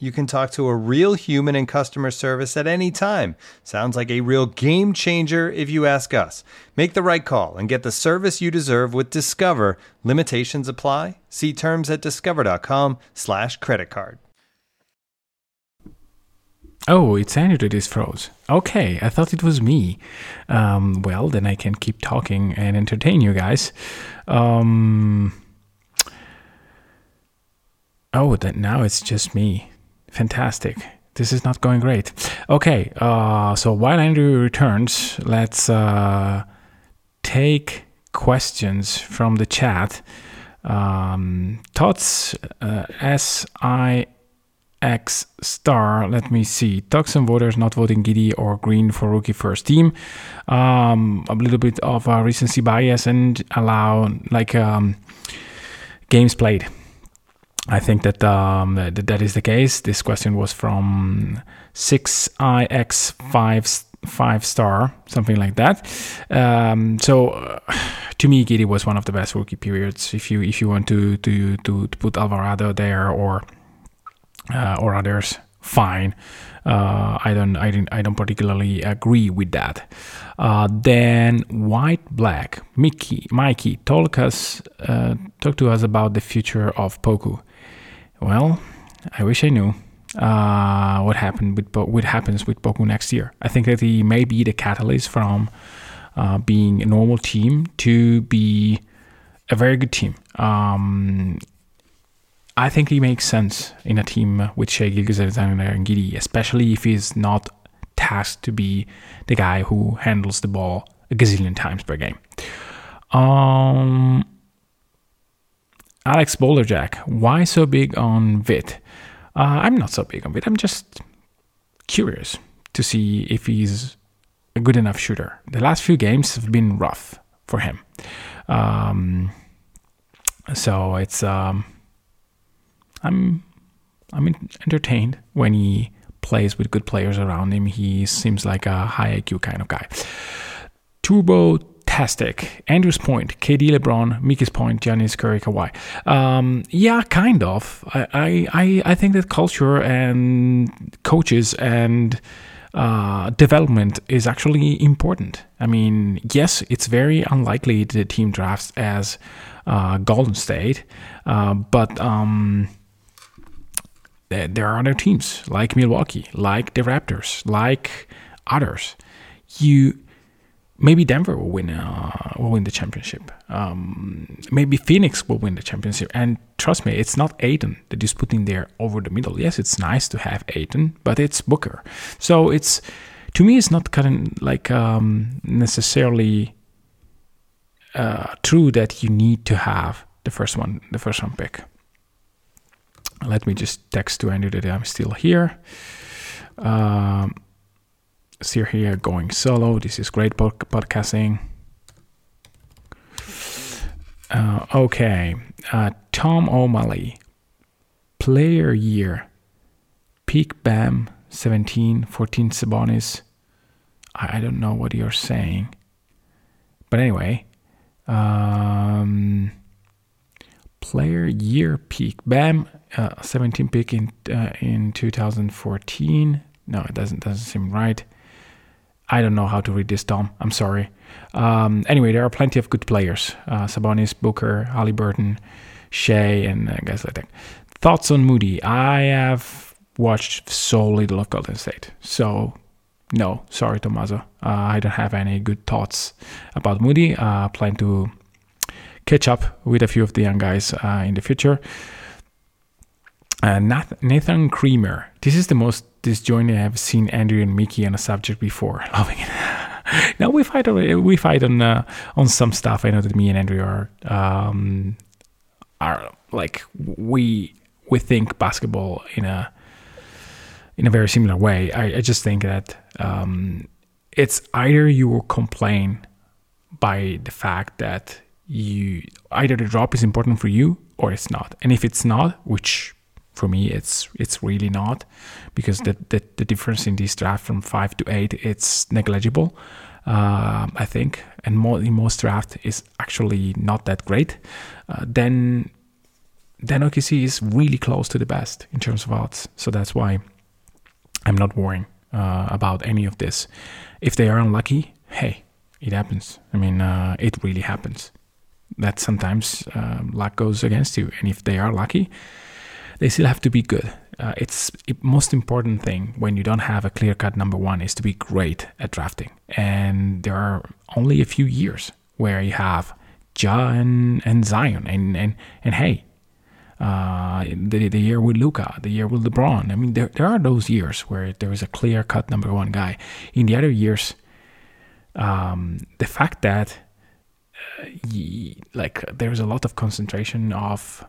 you can talk to a real human in customer service at any time. Sounds like a real game changer if you ask us. Make the right call and get the service you deserve with Discover. Limitations apply. See terms at discover.com/slash credit card.
Oh, it's Andrew is froze. Okay, I thought it was me. Um, well, then I can keep talking and entertain you guys. Um, oh, that now it's just me. Fantastic. This is not going great. Okay, uh, so while Andrew returns, let's uh, take questions from the chat. Um, Tots uh, S I X star. Let me see. Toxin voters not voting Giddey or Green for rookie first team. Um, a little bit of a recency bias and allow like um, games played. I think that, um, that that is the case. This question was from six ix five five star something like that. Um, so uh, to me, Giddey was one of the best rookie periods. If you if you want to to to, to put Alvarado there or uh, or others, fine. Uh, I don't, I don't, I don't particularly agree with that. Uh, then white black Mickey, Mikey, talk us, uh, talk to us about the future of Poku. Well, I wish I knew uh, what happened with what happens with Poku next year. I think that he may be the catalyst from uh, being a normal team to be a very good team. Um, I think he makes sense in a team with Shai Gilgeous-Alexander and Giddey, especially if he's not tasked to be the guy who handles the ball a gazillion times per game. Um, Alex Boulderjack, why so big on Vit? Uh, I'm not so big on Vit. I'm just curious to see if he's a good enough shooter. The last few games have been rough for him. Um, so it's um, I'm I'm entertained when he plays with good players around him. He seems like a high IQ kind of guy. Turbo Tastic, Andrew's point, KD LeBron, Mickey's point, Giannis Curry Kawhi. Um, yeah, kind of. I, I, I think that culture and coaches and uh, development is actually important. I mean, yes, it's very unlikely the team drafts as uh, Golden State, uh, but um, there are other teams like Milwaukee, like the Raptors, like others. You maybe Denver will win uh, will win the championship. Um, maybe Phoenix will win the championship. And trust me, it's not Ayton that is putting there over the middle. Yes, it's nice to have Ayton, but it's Booker. So it's to me, it's not kind of like um, necessarily uh, true that you need to have the first one, the first one pick let me just text to Andrew that I'm still here. Um, still here going solo. This is great podcasting. Uh, okay. Uh, Tom O'Malley. Player year. Peak Bam 17, 14 Sabonis. I, I don't know what you're saying. But anyway. Um, player year peak. Bam uh, 17 pick in uh, in 2014. No, it doesn't doesn't seem right. I don't know how to read this, Tom. I'm sorry. Um, anyway, there are plenty of good players: uh, Sabonis, Booker, Haliburton, Shai, and uh, guys like that. Thoughts on Moody? I have watched so little of Golden State, so no, sorry, Tommaso. Uh, I don't have any good thoughts about Moody. Uh, plan to catch up with a few of the young guys uh, in the future. Uh, Nathan Creamer. This is the most disjointed I have seen Andrew and Mickey on a subject before. Loving it. now we fight on we fight on uh, on some stuff. I know that me and Andrew are um, are like we we think basketball in a in a very similar way. I, I just think that um, it's either you will complain by the fact that you either the drop is important for you or it's not, and if it's not, which for me it's it's really not because the, the, the difference in this draft from five to eight it's negligible uh, I think and more in most draft is actually not that great uh, then then OKC is really close to the best in terms of odds. So that's why I'm not worrying uh, about any of this. If they are unlucky, hey, it happens. I mean, uh, it really happens. That sometimes uh, luck goes against you, and if they are lucky, they still have to be good. Uh, it's the most important thing when you don't have a clear cut number one is to be great at drafting. And there are only a few years where you have Ja and, and Zion, and and and hey, uh, the the year with Luka, the year with LeBron. I mean, there there are those years where there is a clear cut number one guy. In the other years, um, the fact that uh, y- like there's a lot of concentration of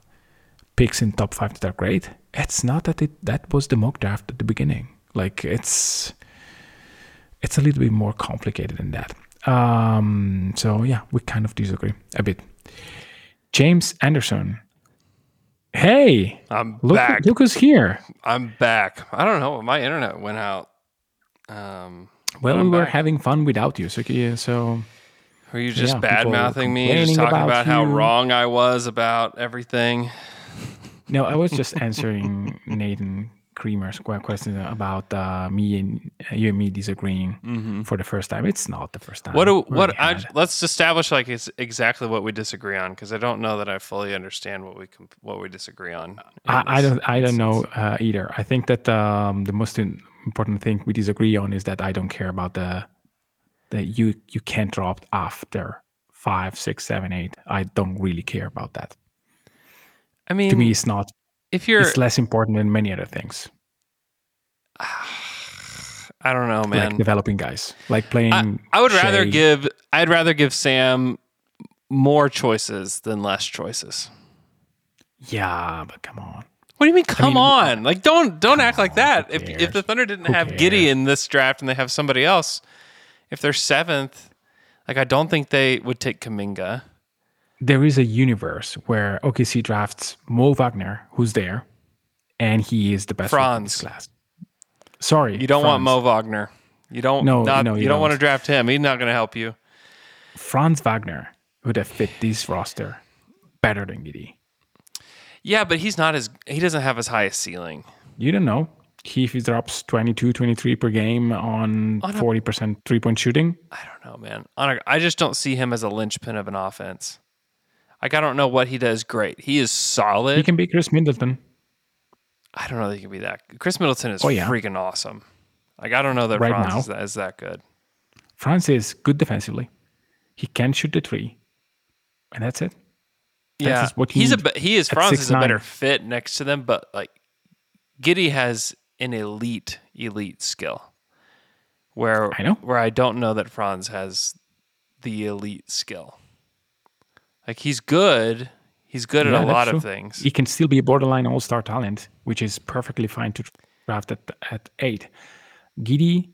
picks in top five that are great. It's not that it that was the mock draft at the beginning. Like it's it's a little bit more complicated than that. Um, so yeah, we kind of disagree a bit. James Anderson. Hey,
I'm
look,
back.
Look who's here.
I'm back. I don't know. My internet went out. Um,
Well, we
I'm
were
back.
having fun without you, so yeah, so.
Were you just
yeah,
bad mouthing me, just talking about, how wrong I was about everything?
No, I was just answering Nathan Creamer's question about uh, me and you and me disagreeing for the first time. It's not the first time.
What do, what I let's establish like it's exactly what we disagree on because I don't know that I fully understand what we what we disagree on.
I, I don't. I don't know uh, either. I think that um, the most in- important thing we disagree on is that I don't care about the that you you can't drop after five, six, seven, eight. I don't really care about that.
I mean,
to me, it's not.
if you're,
It's less important than many other things,
I don't know, man.
like developing guys, like playing.
I, I would rather give I'd rather give Sam more choices than less choices.
Yeah, but come on.
What do you mean? Come
mean,
on! Like don't don't act like
on,
that. If if the Thunder didn't
Who
have
Giddey
in this draft and they have somebody else, if they're seventh, like I don't think they would take Kuminga.
There is a universe where OKC drafts Mo Wagner, who's there, and he is the best rookie in this
Franz.
class. Sorry,
You don't want
Franz.
Mo Wagner. You don't.
No,
not,
no,
you,
you
don't, want to draft him. He's not going to help you.
Franz Wagner would have fit this roster better than Giddey.
Yeah, but he's not as he doesn't have as high a ceiling.
You don't know. He, if he drops 22, 23 per game on
On
40% three point shooting,
I don't know, man. On a, I just don't see him as a linchpin of an offense. Like I don't know what he does great. He is solid.
he can be Khris Middleton.
I don't know that he can be that. Khris Middleton is
Oh, yeah.
freaking awesome. Like I don't know that
Right
Franz
now.
is, that, is that good.
Franz is good defensively. He can shoot the three, and that's it.
Yeah,
just what
he's a he is
at
Franz is a
6'9".
better fit next to them, but like Giddey has an elite elite skill. Where
I know.
where I don't know that Franz has the elite skill. Like he's good. He's good
Yeah,
at a lot of things.
He can still be a borderline all star talent, which is perfectly fine to draft at, at eight. Giddey,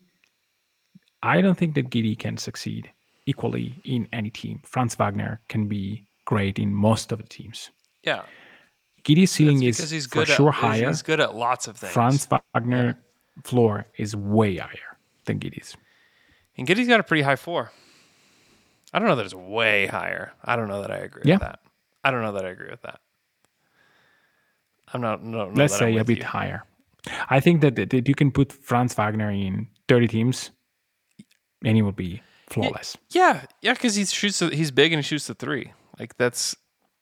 I don't think that Giddey can succeed equally in any team. Franz Wagner can be great in most of the teams.
Yeah.
Giddey's ceiling is
he's
for sure
at
higher.
he's good at lots of things.
Franz Wagner floor is way higher than Giddey's.
And Giddey's got a pretty high four. I don't know that it's way higher. I don't know that I agree
Yeah.
with that. I don't know that I agree with that. I'm not. No,
Let's say a bit
you.
higher. I think that, that you can put Franz Wagner in 30 teams and he will be flawless.
Yeah, yeah, because he shoots. the- He's big and he shoots the three. Like that's.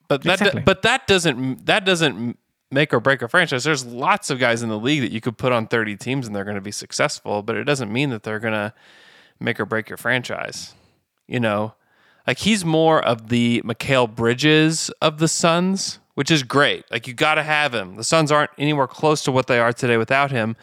But that.
Exactly.
But that doesn't. That doesn't make or break a franchise. There's lots of guys in the league that you could put on 30 teams and they're going to be successful. But it doesn't mean that they're going to make or break your franchise. You know, like he's more of the Mikal Bridges of the Suns, which is great. Like you got to have him. The Suns aren't anywhere close to what they are today without him.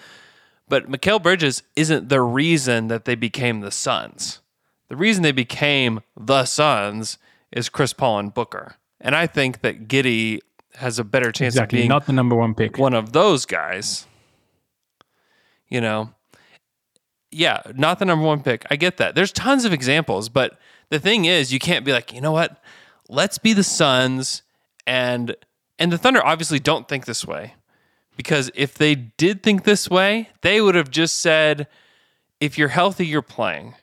But Mikal Bridges isn't the reason that they became the Suns. The reason they became the Suns is Chris Paul and Booker. And I think that Giddey has a better chance
Exactly.
of being
Not the number one pick.
one of those guys. You know, yeah, not the number one pick. I get that. There's tons of examples, but the thing is, you can't be like, you know what? Let's be the Suns, and and the Thunder obviously don't think this way, because if they did think this way, they would have just said, if you're healthy, you're playing.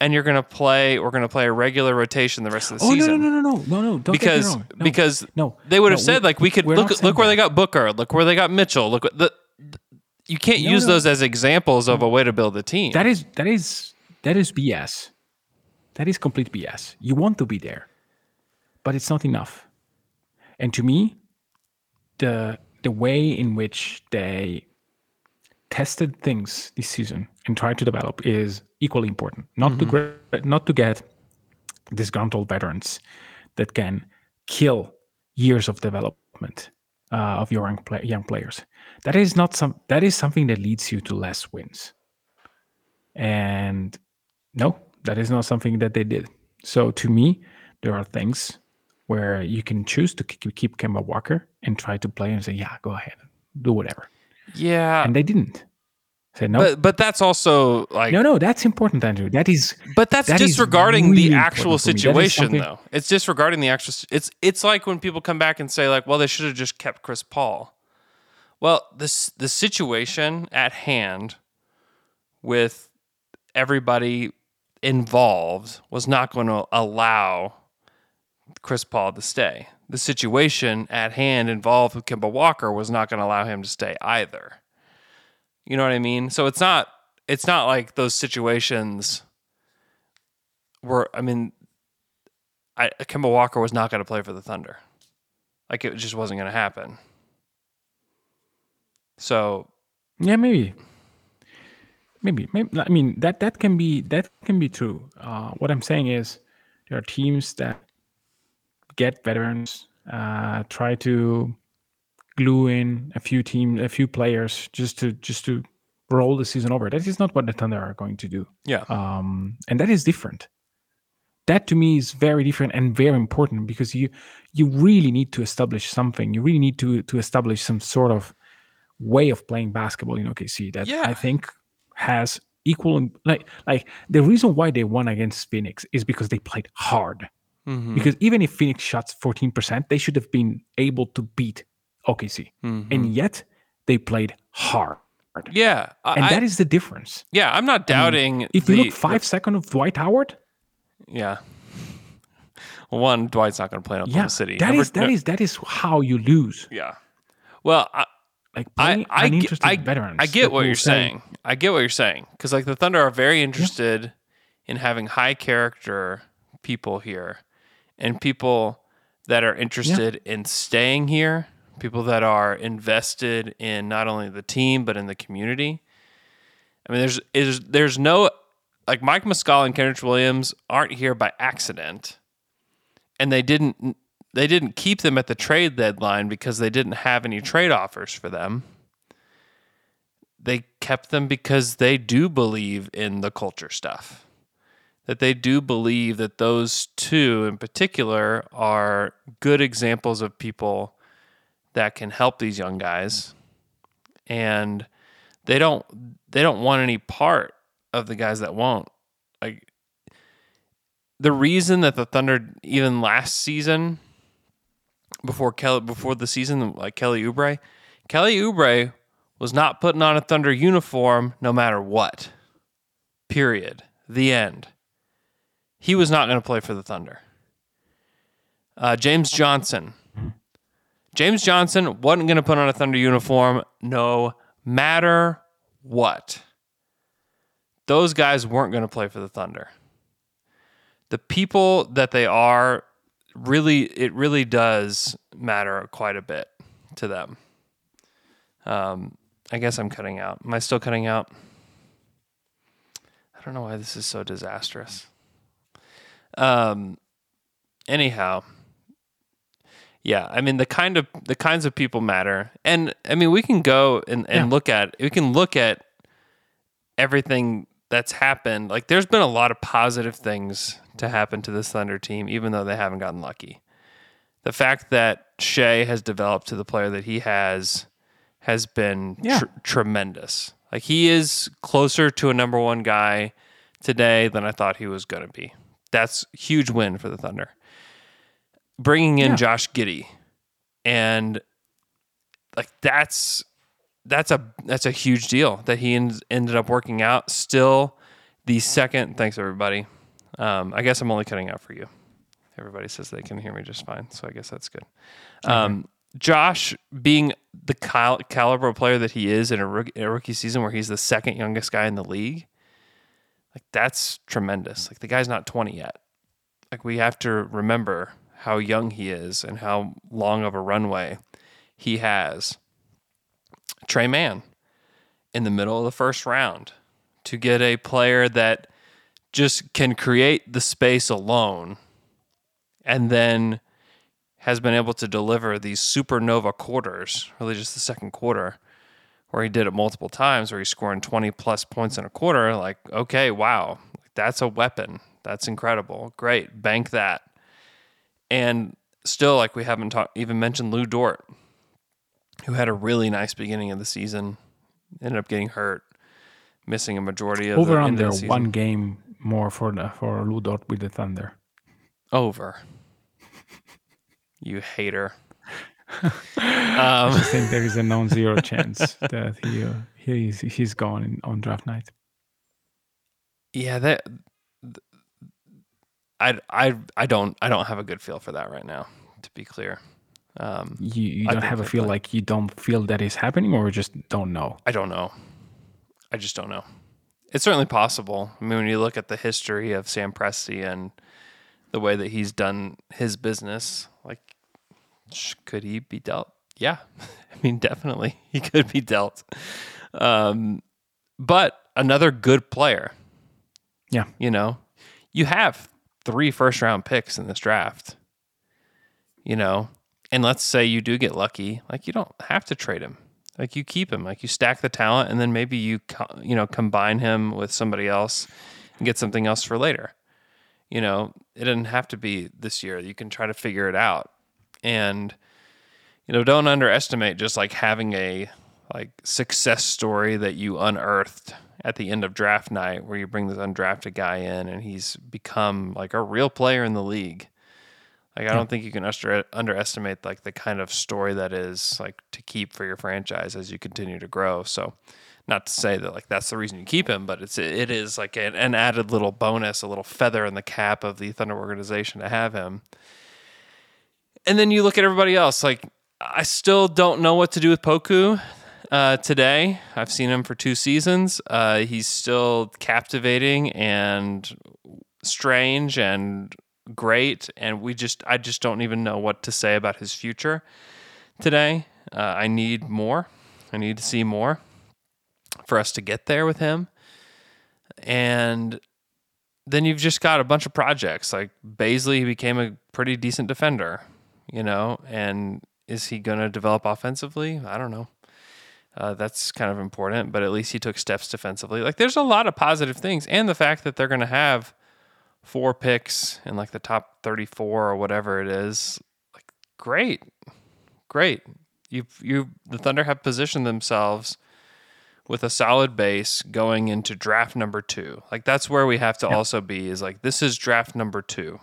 and you're going to play we're going to play a regular rotation the rest of the season.
Oh no no no no no no no! Don't
because
get me wrong. No,
because
no,
they would have
no,
said like we could look look where they got Booker, look where they got Mitchell, look what the you can't
No,
use
no.
those as examples of a way to build a team.
That is that is that is BS. That is complete BS. You want to be there, but it's not enough. And to me, the the way in which they tested things this season and tried to develop is equally important. Not to gra- not to get disgruntled veterans that can kill years of development uh, of your young, play- young players. That is not some. That is something that leads you to less wins. And no, that is not something that they did. So to me, there are things where you can choose to keep, keep Kemba Walker and try to play and say, yeah, go ahead, do whatever.
yeah.
And they didn't. Say no.
but but that's also like
no, no, that's important, Andrew. That is.
But that's
that is
disregarding
really
the actual
important for me. That is
situation, though. It's disregarding the actual. It's it's like when people come back and say like, "Well, they should have just kept Chris Paul." Well, this the situation at hand with everybody involved was not going to allow Chris Paul to stay. The situation at hand involved with Kemba Walker was not going to allow him to stay either. You know what I mean? So it's not it's not like those situations were I mean I Kemba Walker was not going to play for the Thunder. Like it just wasn't going to happen. So
Yeah, maybe. Maybe, maybe. I mean, that that can be that can be true. Uh, what I'm saying is, there are teams that get veterans, uh, try to glue in a few team, a few players, just to just to roll the season over. That is not what the Thunder are going to do.
Yeah.
Um, and that is different. That to me is very different and very important because you you really need to establish something. You really need to to establish some sort of way of playing basketball in OKC that
Yeah.
I think has equal like like the reason why they won against Phoenix is because they played hard.
Mhm.
Because even if Phoenix shots 14%, they should have been able to beat OKC.
Mhm.
And yet they played hard.
yeah,
And
I-
that is the difference.
yeah, I'm not doubting
if you
the-
look five seconds of Dwight Howard,
Yeah. One, Dwight's not going to play in Oklahoma
yeah,
City.
that
Number-
is that
no-
is that is how you lose.
Yeah. Well, I,
Like
I, I, get- I,
veterans.
I get what you're
say,
saying. I get what you're saying because like the Thunder are very interested in having high character people here, and people that are interested in staying here, people that are invested in not only the team but in the community. I mean, there's is there's no like Mike Muscala and Kenrich Williams aren't here by accident, and they didn't they didn't keep them at the trade deadline because they didn't have any trade offers for them. They kept them because they do believe in the culture stuff. That they do believe that those two in particular are good examples of people that can help these young guys. And they don't they don't want any part of the guys that won't. Like the reason that the Thunder even last season before Kelly before the season like Kelly Oubre, Kelly Oubre was not putting on a Thunder uniform no matter what. Period. The end. He was not going to play for the Thunder. Uh, James Johnson. James Johnson wasn't going to put on a Thunder uniform no matter what. Those guys weren't going to play for the Thunder. The people that they are really it really does matter quite a bit to them. Um, I guess I'm cutting out. Am I still cutting out? I don't know why this is so disastrous. Um, anyhow, yeah, I mean the kind of the kinds of people matter, and I mean we can go and, and
Yeah.
look at we can look at everything that's happened. Like there's been a lot of positive things to happen to this Thunder team, even though they haven't gotten lucky. The fact that Shai has developed to the player that he has has been
Yeah.
tr- tremendous. Like he is closer to a number one guy today than I thought he was going to be. That's huge win for the Thunder. Bringing in
Yeah.
Josh Giddey and like that's that's a that's a huge deal that he en- ended up working out. Still, The second, thanks everybody. Um, I guess I'm only cutting out for you. Everybody says they can hear me just fine, so I guess that's good. Um, Josh, being the cal- caliber player that he is in a, rook- in a rookie season where he's the second youngest guy in the league, like that's tremendous. Like the guy's not 20 yet. Like we have to remember how young he is and how long of a runway he has. Tre Mann in the middle of the first round to get a player that just can create the space alone and then has been able to deliver these supernova quarters, really just the second quarter, where he did it multiple times, where he's scoring 20 plus points in a quarter. Like, okay, wow, that's a weapon. That's incredible. Great. Bank that. And still, like, we haven't ta- even mentioned Lu Dort, who had a really nice beginning of the season, ended up getting hurt, missing a majority of
Over
the
under
the
one game more for the for Lu Dort with the Thunder.
Over. You hater.
I
um,
just think there is a non-zero chance that he uh, he's he's gone in, on draft night.
yeah, that. I I I don't I don't have a good feel for that right now. To be clear, um,
You, you don't have a feel like you don't feel that is happening, or just don't know.
I don't know. I just don't know. It's certainly possible. I mean, when you look at the history of Sam Presti and the way that he's done his business, like, sh- could he be dealt? Yeah, I mean, definitely he could be dealt. Um, but another good player.
Yeah.
You know, you have three first round picks in this draft. You know, and let's say you do get lucky, like you don't have to trade him. Like you keep him, like you stack the talent, and then maybe you co- you know combine him with somebody else and get something else for later. You know, it doesn't have to be this year. You can try to figure it out, and you know, don't underestimate just like having a like success story that you unearthed at the end of draft night, where you bring this undrafted guy in and he's become like a real player in the league. Like I don't think you can under, underestimate like the kind of story that is like to keep for your franchise as you continue to grow. So, not to say that like that's the reason you keep him, but it's it is like an, an added little bonus, a little feather in the cap of the Thunder organization to have him. And then you look at everybody else. Like I still don't know what to do with Poku uh, today. I've seen him for two seasons. Uh, he's still captivating and strange and great, and we just I just don't even know what to say about his future today. Uh, I need more. I need to see more for us to get there with him. And then you've just got a bunch of projects like Bazley became a pretty decent defender, you know, and is he going to develop offensively? I don't know. Uh, that's kind of important, but at least he took steps defensively. Like there's a lot of positive things, and the fact that they're going to have four picks in like the top 34 or whatever it is, like great, great. You you the Thunder have positioned themselves with a solid base going into draft number two. Like that's where we have to also be. Is like this is draft number two.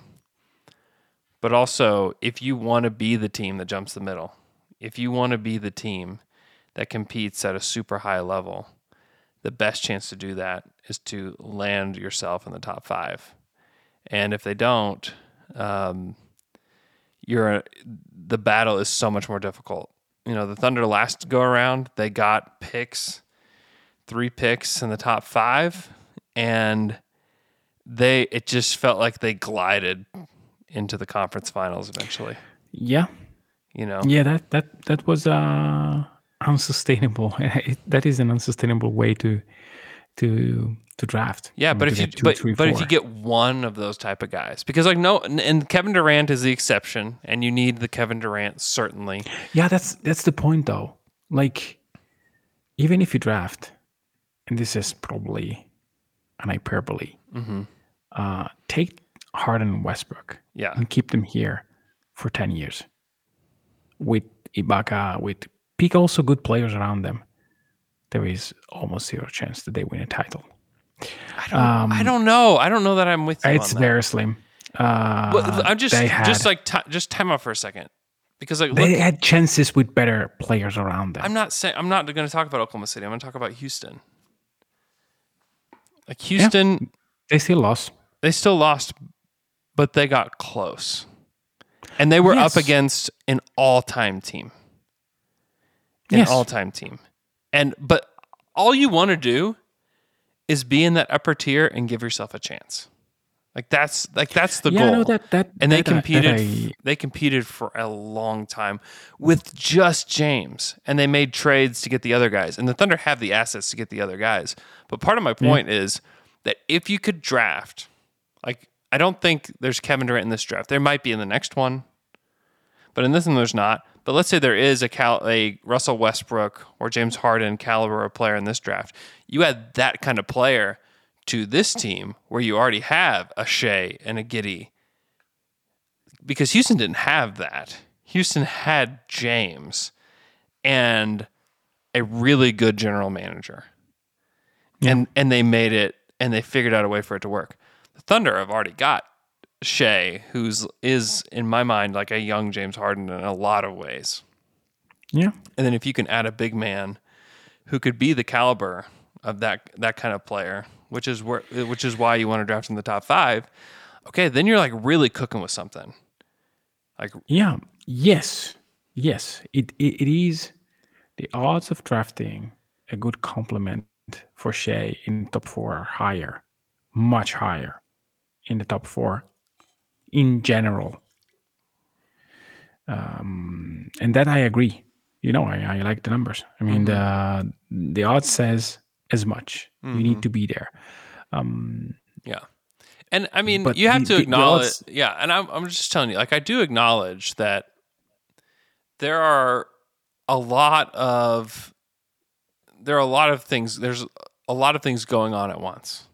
But also, if you want to be the team that jumps the middle, if you want to be the team that competes at a super high level, the best chance to do that is to land yourself in the top five. And if they don't, um, you're the battle is so much more difficult. You know, the Thunder last go around, they got picks, three picks in the top five, and they it just felt like they glided into the conference finals eventually.
Yeah.
You know.
Yeah, that that that was uh unsustainable. That is an unsustainable way to to to draft.
Yeah, but if you
two,
but,
three,
but if you get one of those type of guys, because like no, and- Kevin Durant is the exception, and you need the Kevin Durant certainly.
Yeah, that's that's the point though. Like even if you draft, and this is probably an hyperbole,
Mhm.
uh, take Harden and Westbrook,
Yeah.
and keep them here for ten years with Ibaka, with pick also good players around them. There is almost zero chance that they win a title.
I don't, I don't know. I don't know that I'm with you.
Um, It's
on that.
very slim. Uh,
Well, I'm just
had,
just like ti just time out for a second, because like look,
they had chances with better players around them.
I'm not saying I'm not going to talk about Oklahoma City. I'm going to talk about Houston. Like Houston,
yeah, they still lost.
They still lost, but they got close, and they were yes. up against an all-time team. An yes. all-time team, and but all you want to do is be in that upper tier and give yourself a chance. Like that's like that's the
yeah,
goal.
No, that, that,
and they
that,
competed.
I,
they competed for a long time with just James, and they made trades to get the other guys. And the Thunder have the assets to get the other guys. But part of my point yeah. is that if you could draft, like I don't think there's Kevin Durant in this draft. There might be in the next one, but in this one there's not. But let's say there is a Cal, a Russell Westbrook or James Harden caliber of player in this draft. You add that kind of player to this team where you already have a Shai and a Giddey, Because Houston didn't have that. Houston had James and a really good general manager. Yeah. And and they made it and they figured out a way for it to work. The Thunder have already got Shai, who's is in my mind like a young James Harden in a lot of ways.
Yeah.
And then if you can add a big man who could be the caliber of that that kind of player which is where which is why you want to draft in the top five. Okay, then you're like really cooking with something. Like
yeah, yes, yes, it it, it is the odds of drafting a good complement for Shai in top four are higher, much higher in the top four in general. Um, and that I agree. You know, I, I like the numbers. I mean, mm-hmm. the the odds says as much. Mm-hmm. You need to be there. Um,
yeah. And I mean, you have the, to acknowledge, the yeah. And I'm, I'm just telling you, like, I do acknowledge that there are a lot of, there are a lot of things, there's a lot of things going on at once.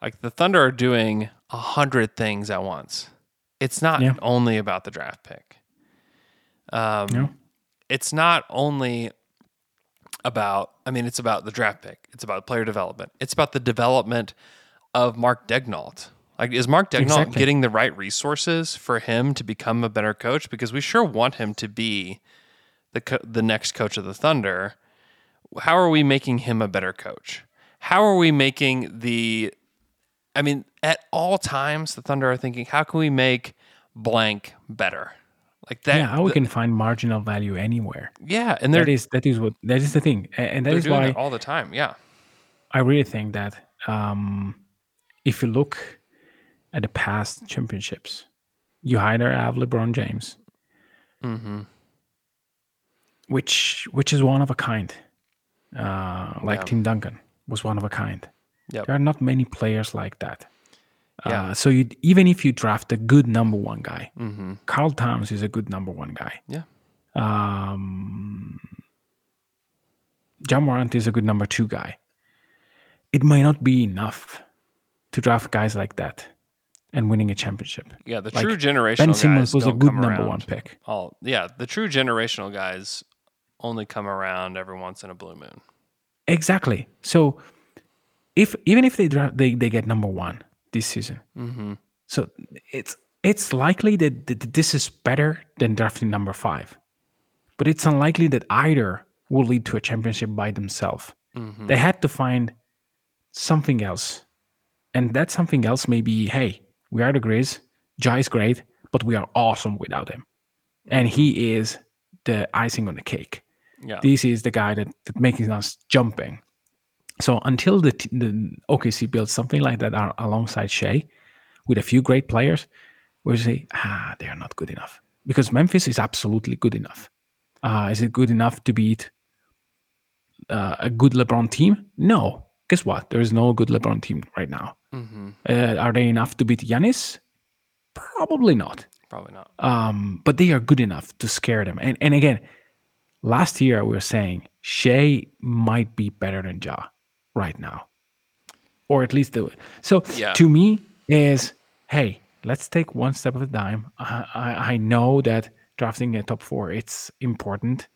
Like, the Thunder are doing a hundred things at once. It's not yeah. only about the draft pick. Um, no. It's not only about, I mean, it's about the draft pick, it's about player development, it's about the development of Mark Daigneault. Like, is Mark Daigneault exactly. getting the right resources for him to become a better coach? Because we sure want him to be the co- the next coach of the Thunder. How are we making him a better coach? How are we making the? I mean, at all times, the Thunder are thinking, how can we make blank better? Like that.
Yeah, how we can find marginal value anywhere.
Yeah, and
that is that is what that is the thing, and that is why
all the time. Yeah,
I really think that um, if you look at the past championships, you either have LeBron James,
mm-hmm.
which which is one of a kind, uh, like yeah. Tim Duncan was one of a kind.
Yep.
There are not many players like that. Yeah. Uh, so you even if you draft a good number one guy,
mm-hmm.
Karl Towns is a good number one guy.
Yeah.
Um, Ja Morant is a good number two guy. It might not be enough to draft guys like that and winning a championship.
Yeah, the like true generational guys. Ben Simmons
was a good number
around.
one pick.
All yeah, the true generational guys only come around every once in a blue moon.
Exactly. So if even if they draft they, they get number one, this season.
Mm-hmm.
So it's it's likely that, that this is better than drafting number five, but it's unlikely that either will lead to a championship by themselves.
Mm-hmm.
They had to find something else, and that something else may be, hey, we are the Grizz. Ja is great, but we are awesome without him, and he is the icing on the cake.
Yeah.
This is the guy that, that making us jumping. So until the, the OKC builds something like that alongside Shai, with a few great players, we say, ah, they are not good enough because Memphis is absolutely good enough. Uh, is it good enough to beat uh, a good LeBron team? No. Guess what? There is no good LeBron team right now.
Mm-hmm.
Uh, are they enough to beat Giannis? Probably not.
Probably not.
Um, but they are good enough to scare them. And and again, last year we were saying Shai might be better than Ja right now, or at least do it. So
yeah.
to me is hey, let's take one step at a time. I, I, I know that drafting a top four it's important,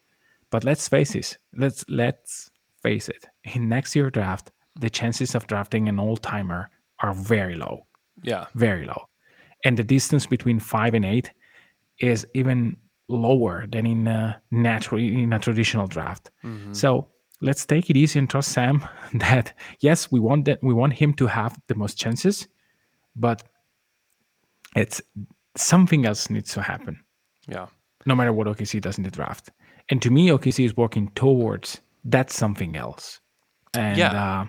but let's face this. Let's let's face it. In next year draft, the chances of drafting an old timer are very low.
Yeah,
very low, and the distance between five and eight is even lower than in a natural in a traditional draft.
Mm-hmm.
So let's take it easy and trust Sam that yes, we want that we want him to have the most chances, but it's something else needs to happen.
Yeah.
No matter what OKC does in the draft. And to me, OKC is working towards that something else. And
Yeah.
uh,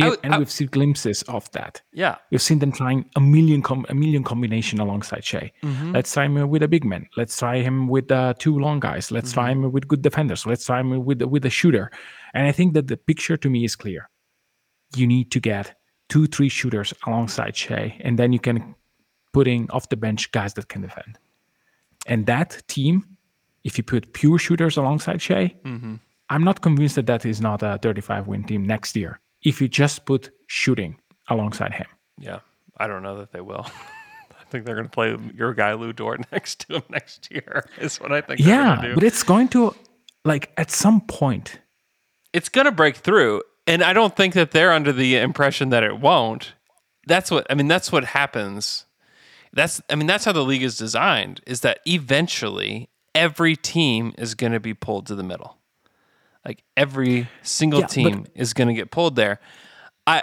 I
and,
would-
and we've seen glimpses of that.
Yeah.
We've seen them trying a million com- a million combination alongside Shai.
Mhm.
Let's try him with a big man. Let's try him with uh, two long guys. Let's try
Mm-hmm.
him with good defenders. Let's try him with with a shooter. And I think that the picture to me is clear. You need to get two, three shooters alongside Shai, and then you can put in off the bench guys that can defend. And that team, if you put pure shooters alongside Shai,
Mhm.
I'm not convinced that that is not a 35 win team next year. If you just put shooting alongside him.
Yeah. I don't know that they will. I think they're going to play your guy Lu Dort next to him next year. Is what I think.
Yeah,
do.
but it's going to like at some point.
It's going to break through and i don't think that they're under the impression that it won't. That's what i mean that's what happens. That's i mean that's how the league is designed is that eventually every team is going to be pulled to the middle. Like every single
Yeah, but-
team is going to get pulled there. I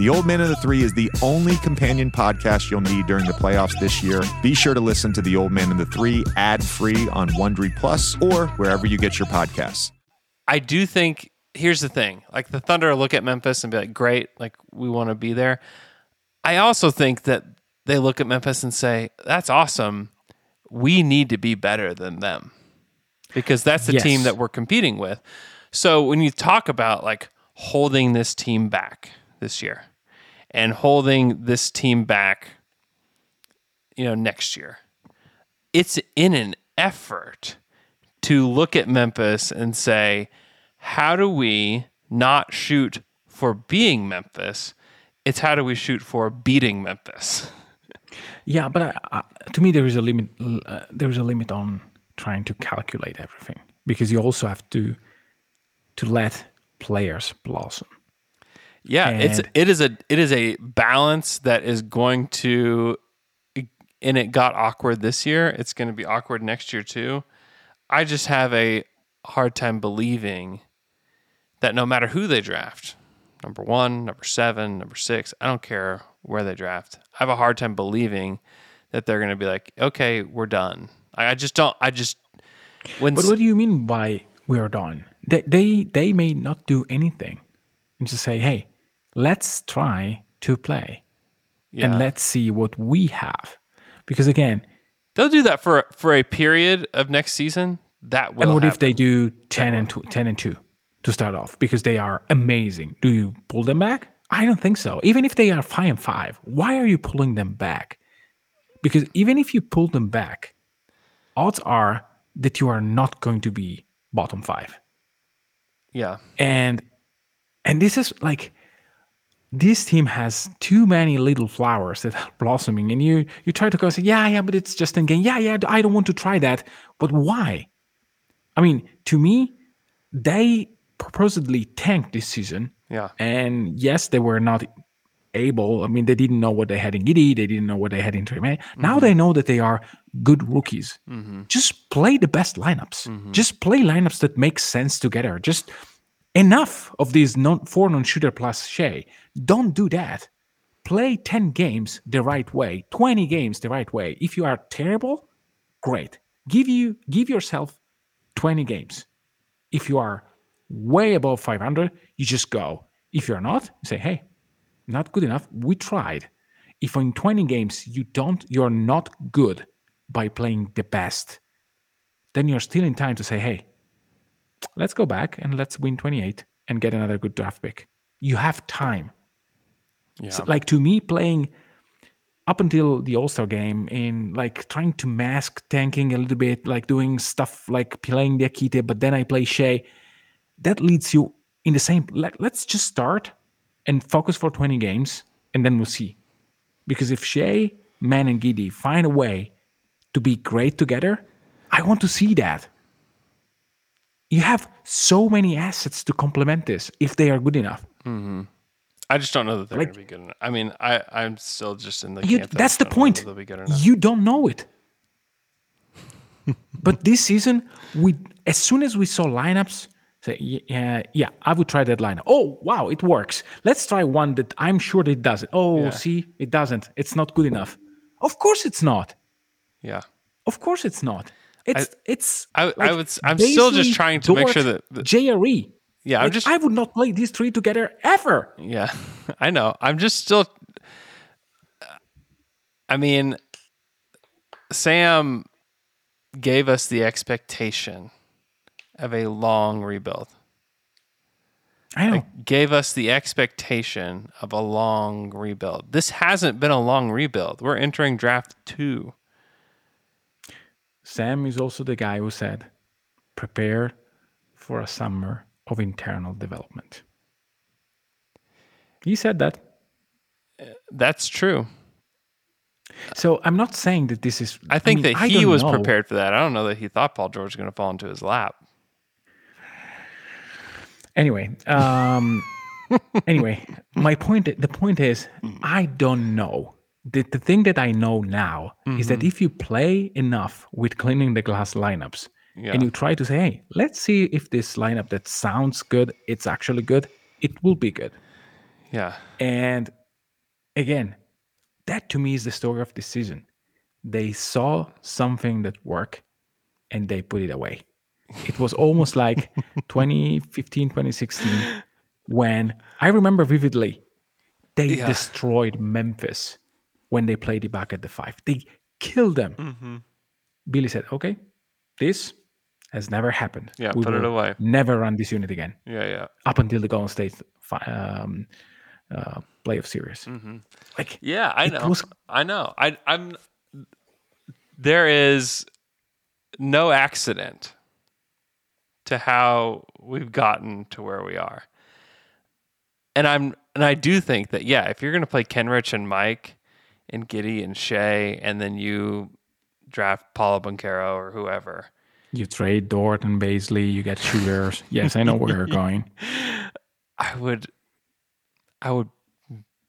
The Old Man of the Three is the only companion podcast you'll need during the playoffs this year. Be sure to listen to The Old Man of the Three ad free on Wondery Plus or wherever you get your podcasts.
I do think here's the thing. Like the Thunder look at Memphis and be like, "Great, like we want to be there." I also think that they look at Memphis and say, "That's awesome. We need to be better than them." Because that's the
Yes.
team that we're competing with. So when you talk about like holding this team back this year and holding this team back you know next year, it's in an effort to look at Memphis and say, how do we not shoot for being Memphis? It's how do we shoot for beating Memphis?
Yeah, but I, I, to me there is a limit. Uh, there is a limit on trying to calculate everything because you also have to to let players blossom.
Yeah, it's
And-
it is a it is a balance that is going to and it got awkward this year. It's going to be awkward next year too. I just have a hard time believing that no matter who they draft, number 1, number 7, number 6, I don't care where they draft. I have a hard time believing that they're going to be like, "Okay, we're done." I, I just don't I just when
But what do you mean by we're done? They they they may not do anything, and just say, "Hey, let's try to play,
Yeah.
and let's see what we have." Because again,
they'll do that for for a period of next season. That will
and what if they do ten and two, 10 and two to start off because they are amazing? Do you pull them back? I don't think so. Even if they are five and five, why are you pulling them back? Because even if you pull them back, odds are that you are not going to be bottom five.
Yeah.
And and this is like this team has too many little flowers that are blossoming, and you you try to go say, yeah, yeah, but it's just in game. Yeah, yeah, I don't want to try that. But why? I mean, to me, they purposely tanked this season.
Yeah.
And yes, they were not able. I mean, they didn't know what they had in Giddey. They didn't know what they had in Tre Mann. Mm-hmm. Now they know that they are good rookies.
Mm-hmm.
Just play the best lineups. Mm-hmm. Just play lineups that make sense together. Just enough of these non, four non-shooter plus Shai. Don't do that. Play 10 games the right way, 20 games the right way. If you are terrible, great. Give you give yourself 20 games. If you are way above 500, you just go. If you're not, you say, hey, not good enough. We tried. If in 20 games you don't, you're not good by playing the best, then you're still in time to say, hey, let's go back and let's win 28 and get another good draft pick. You have time.
Yeah.
So, like to me, playing up until the All Star game in like trying to mask tanking a little bit, like doing stuff like playing the Akite, but then I play Shai. That leads you in the same. Let, let's just start and focus for 20 games, and then we'll see. Because if Shai, Mann, and Giddey find a way to be great together, I want to see that. You have so many assets to complement this if they are good enough.
Mm-hmm. I just don't know that they're
Like-
going to be good enough. I mean, I, I'm still just in the
You,
that
that's the point.
that they'll be good enough.
You don't know it. but this season, we as soon as we saw lineups, say, yeah, yeah, I would try that lineup. Oh, wow, it works. Let's try one that I'm sure that it does it. Oh,
Yeah.
see, it doesn't. It's not good enough. Of course, it's not.
Yeah.
Of course, it's not. It's it's.
I,
like
I would. I'm still just trying to make sure that. that
JRE.
Yeah, I'm just-
I would not play these three together ever.
Yeah, I know. I'm just still. I mean, Sam gave us the expectation of a long rebuild.
I know.
Like, gave us the expectation of a long rebuild. This hasn't been a long rebuild. We're entering draft two.
Sam is also the guy who said, prepare for a summer of internal development. He said that.
That's true.
So I'm not saying that this is.
I think
mean,
that
I
he was
know.
prepared for that. I don't know that he thought Paul George was going to fall into his lap.
Anyway, um, anyway, my point. The point is, I don't know. The, the thing that I know now is that
Mhm.
if you play enough with cleaning the glass lineups,
Yeah.
and you try to say, "Hey, let's see if this lineup that sounds good, it's actually good," it will be good.
Yeah.
And again, that to me is the story of this season. They saw something that worked and they put it away. It was almost like 2015, 2016, when I remember vividly, they
Yeah.
destroyed Memphis when they played it back at the five. They killed them.
Mm-hmm.
Billy said, okay, this has never happened.
Yeah,
We
put it away.
Never run this unit again.
Yeah, yeah.
Up until the Golden State um, uh, playoff series.
Mm-hmm.
Like,
yeah, I know.
was-
I know. I, I'm. There is no accident to how we've gotten to where we are, and I'm and I do think that yeah, if you're going to play Kenrich and Mike and Giddey and Shai, and then you draft Paolo Banchero or whoever,
You trade Dort and Bazley, you get shooters. yes, I know where you're going.
I would I would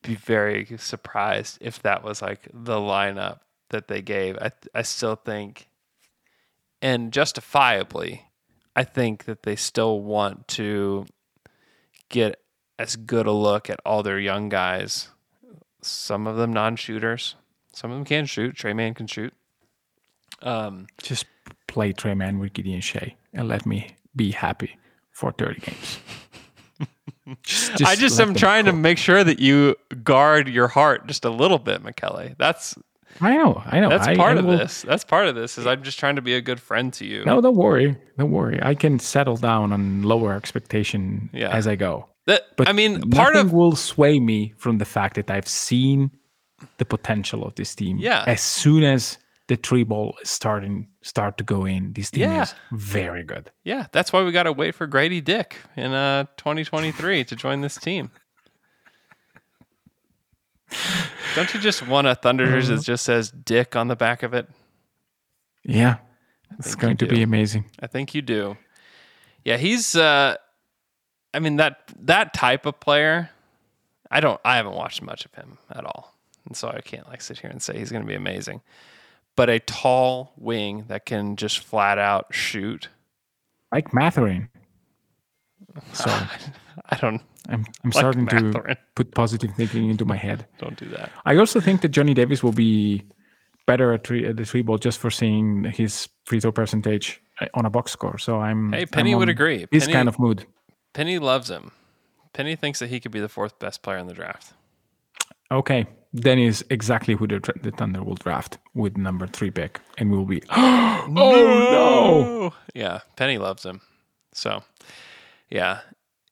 be very surprised if that was like the lineup that they gave. I I still think and justifiably I think that they still want to get as good a look at all their young guys. Some of them non-shooters. Some of them can shoot. Tre Mann can shoot. Um
Just play Tre Mann with Gideon Shai and let me be happy for 30 games. Just-
I
just
just am trying to make sure that you guard your heart just a little bit, Michele. That's
I know, I know.
That's
I-
part
I
of
will-
this. That's part of this. Is I'm just trying to be a good friend to you.
No, don't worry. Don't worry. I can settle down on lower expectation
Yeah.
as I go.
That-
but
I mean, part
nothing
of-
will sway me from the fact that I've seen the potential of this team.
Yeah.
As soon as the three ball is starting start to go in, this team
Yeah.
is very good.
Yeah, that's why we got to wait for Grady Dick in uh 2023 to join this team. Don't you just want a Thunder jersey that just says Dick on the back of it?
Yeah, it's going to be amazing.
I think you do. Yeah, he's uh I mean that that type of player, I don't I haven't watched much of him at all. And so I can't like sit here and say he's going to be amazing. But a tall wing that can just flat out shoot.
Like Mathurin. So
I don't
I'm I'm
like
starting to put positive thinking into my head.
Don't do that.
I also think that Johnny Davis will be better at, three, at the three ball just for seeing his free throw percentage uh, on a box score. So I'm
Hey, Penny
I'm
would agree.
This
Penny-
kind of mood.
Penny loves him. Penny thinks that he could be the fourth best player in the draft.
Okay, then is exactly who the, the Thunder will draft with number three pick, and we'll be oh no!
Yeah, Penny loves him. So, yeah,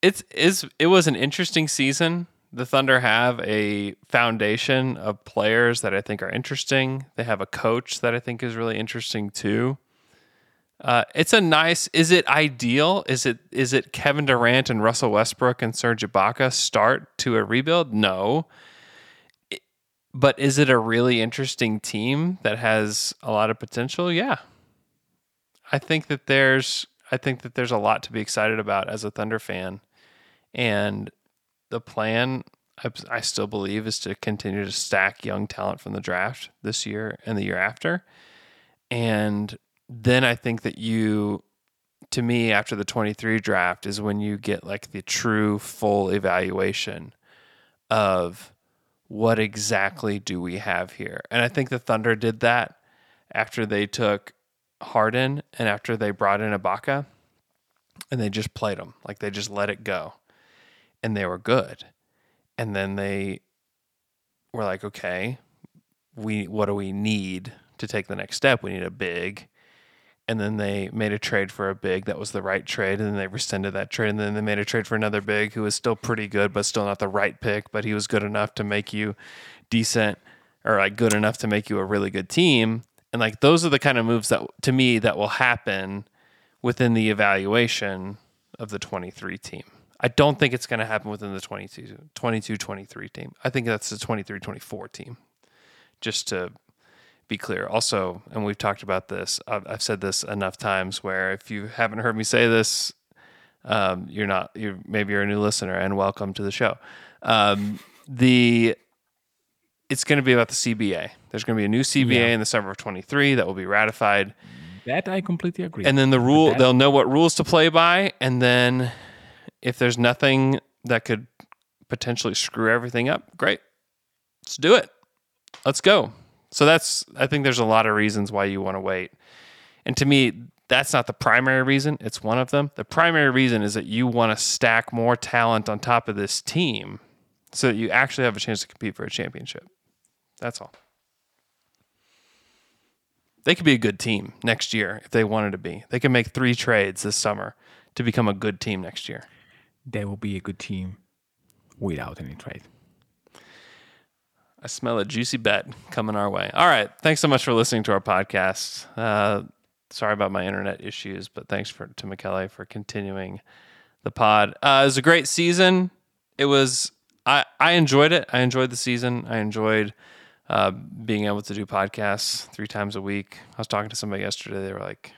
it's is it was an interesting season. The Thunder have a foundation of players that I think are interesting. They have a coach that I think is really interesting too. Uh, it's a nice. Is it ideal? Is it is it Kevin Durant and Russell Westbrook and Serge Ibaka start to a rebuild? No. But is it a really interesting team that has a lot of potential? Yeah. I think that there's I think that there's a lot to be excited about as a Thunder fan, and the plan I, I still believe is to continue to stack young talent from the draft this year and the year after, and then I think that you, to me, after the 23 draft is when you get like the true full evaluation of what exactly do we have here, and I think the Thunder did that after they took Harden and after they brought in Ibaka and they just played them like they just let it go. And they were good. And then they were like okay we what do we need to take the next step? We need a big and then they made a trade for a big that was the right trade and then they rescinded that trade and then they made a trade for another big who was still pretty good but still not the right pick but he was good enough to make you decent or like good enough to make you a really good team and like those are the kind of moves that to me that will happen within the evaluation of the 23 team. I don't think it's going to happen within the 22 22 23 team. I think that's the 23 24 team. Just to be clear. Also, and we've talked about this. I've, I've said this enough times where if you haven't heard me say this, um, you're not. You're maybe you're a new listener, and welcome to the show. Um, the it's going to be about the CBA. There's going to be a new CBA
Yeah.
in the summer of 23 that will be ratified.
That I completely agree.
And then the rule, they'll know what rules to play by. And then if there's nothing that could potentially screw everything up, great. Let's do it. Let's go. So that's, I think there's a lot of reasons why you want to wait. And to me, that's not the primary reason. It's one of them. The primary reason is that you want to stack more talent on top of this team so that you actually have a chance to compete for a championship. That's all. They could be a good team next year if they wanted to be. They can make three trades this summer to become a good team next year.
they will be a good team without any trade.
I smell a juicy bet coming our way. All right. Thanks so much for listening to our podcast. Uh, sorry about my internet issues, but thanks for to Michele for continuing the pod. Uh, it was a great season. It was I I enjoyed it. I enjoyed the season. I enjoyed uh, being able to do podcasts three times a week. I was talking to somebody yesterday. They were like,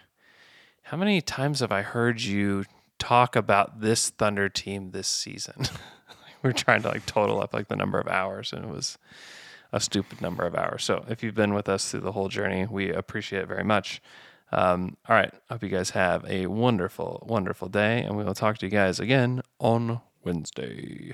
"How many times have I heard you talk about this Thunder team this season?" we were trying to like total up like the number of hours, and it was a stupid number of hours. So if you've been with us through the whole journey, we appreciate it very much. Um, all right. Hope you guys have a wonderful, wonderful day, and we will talk to you guys again on Wednesday.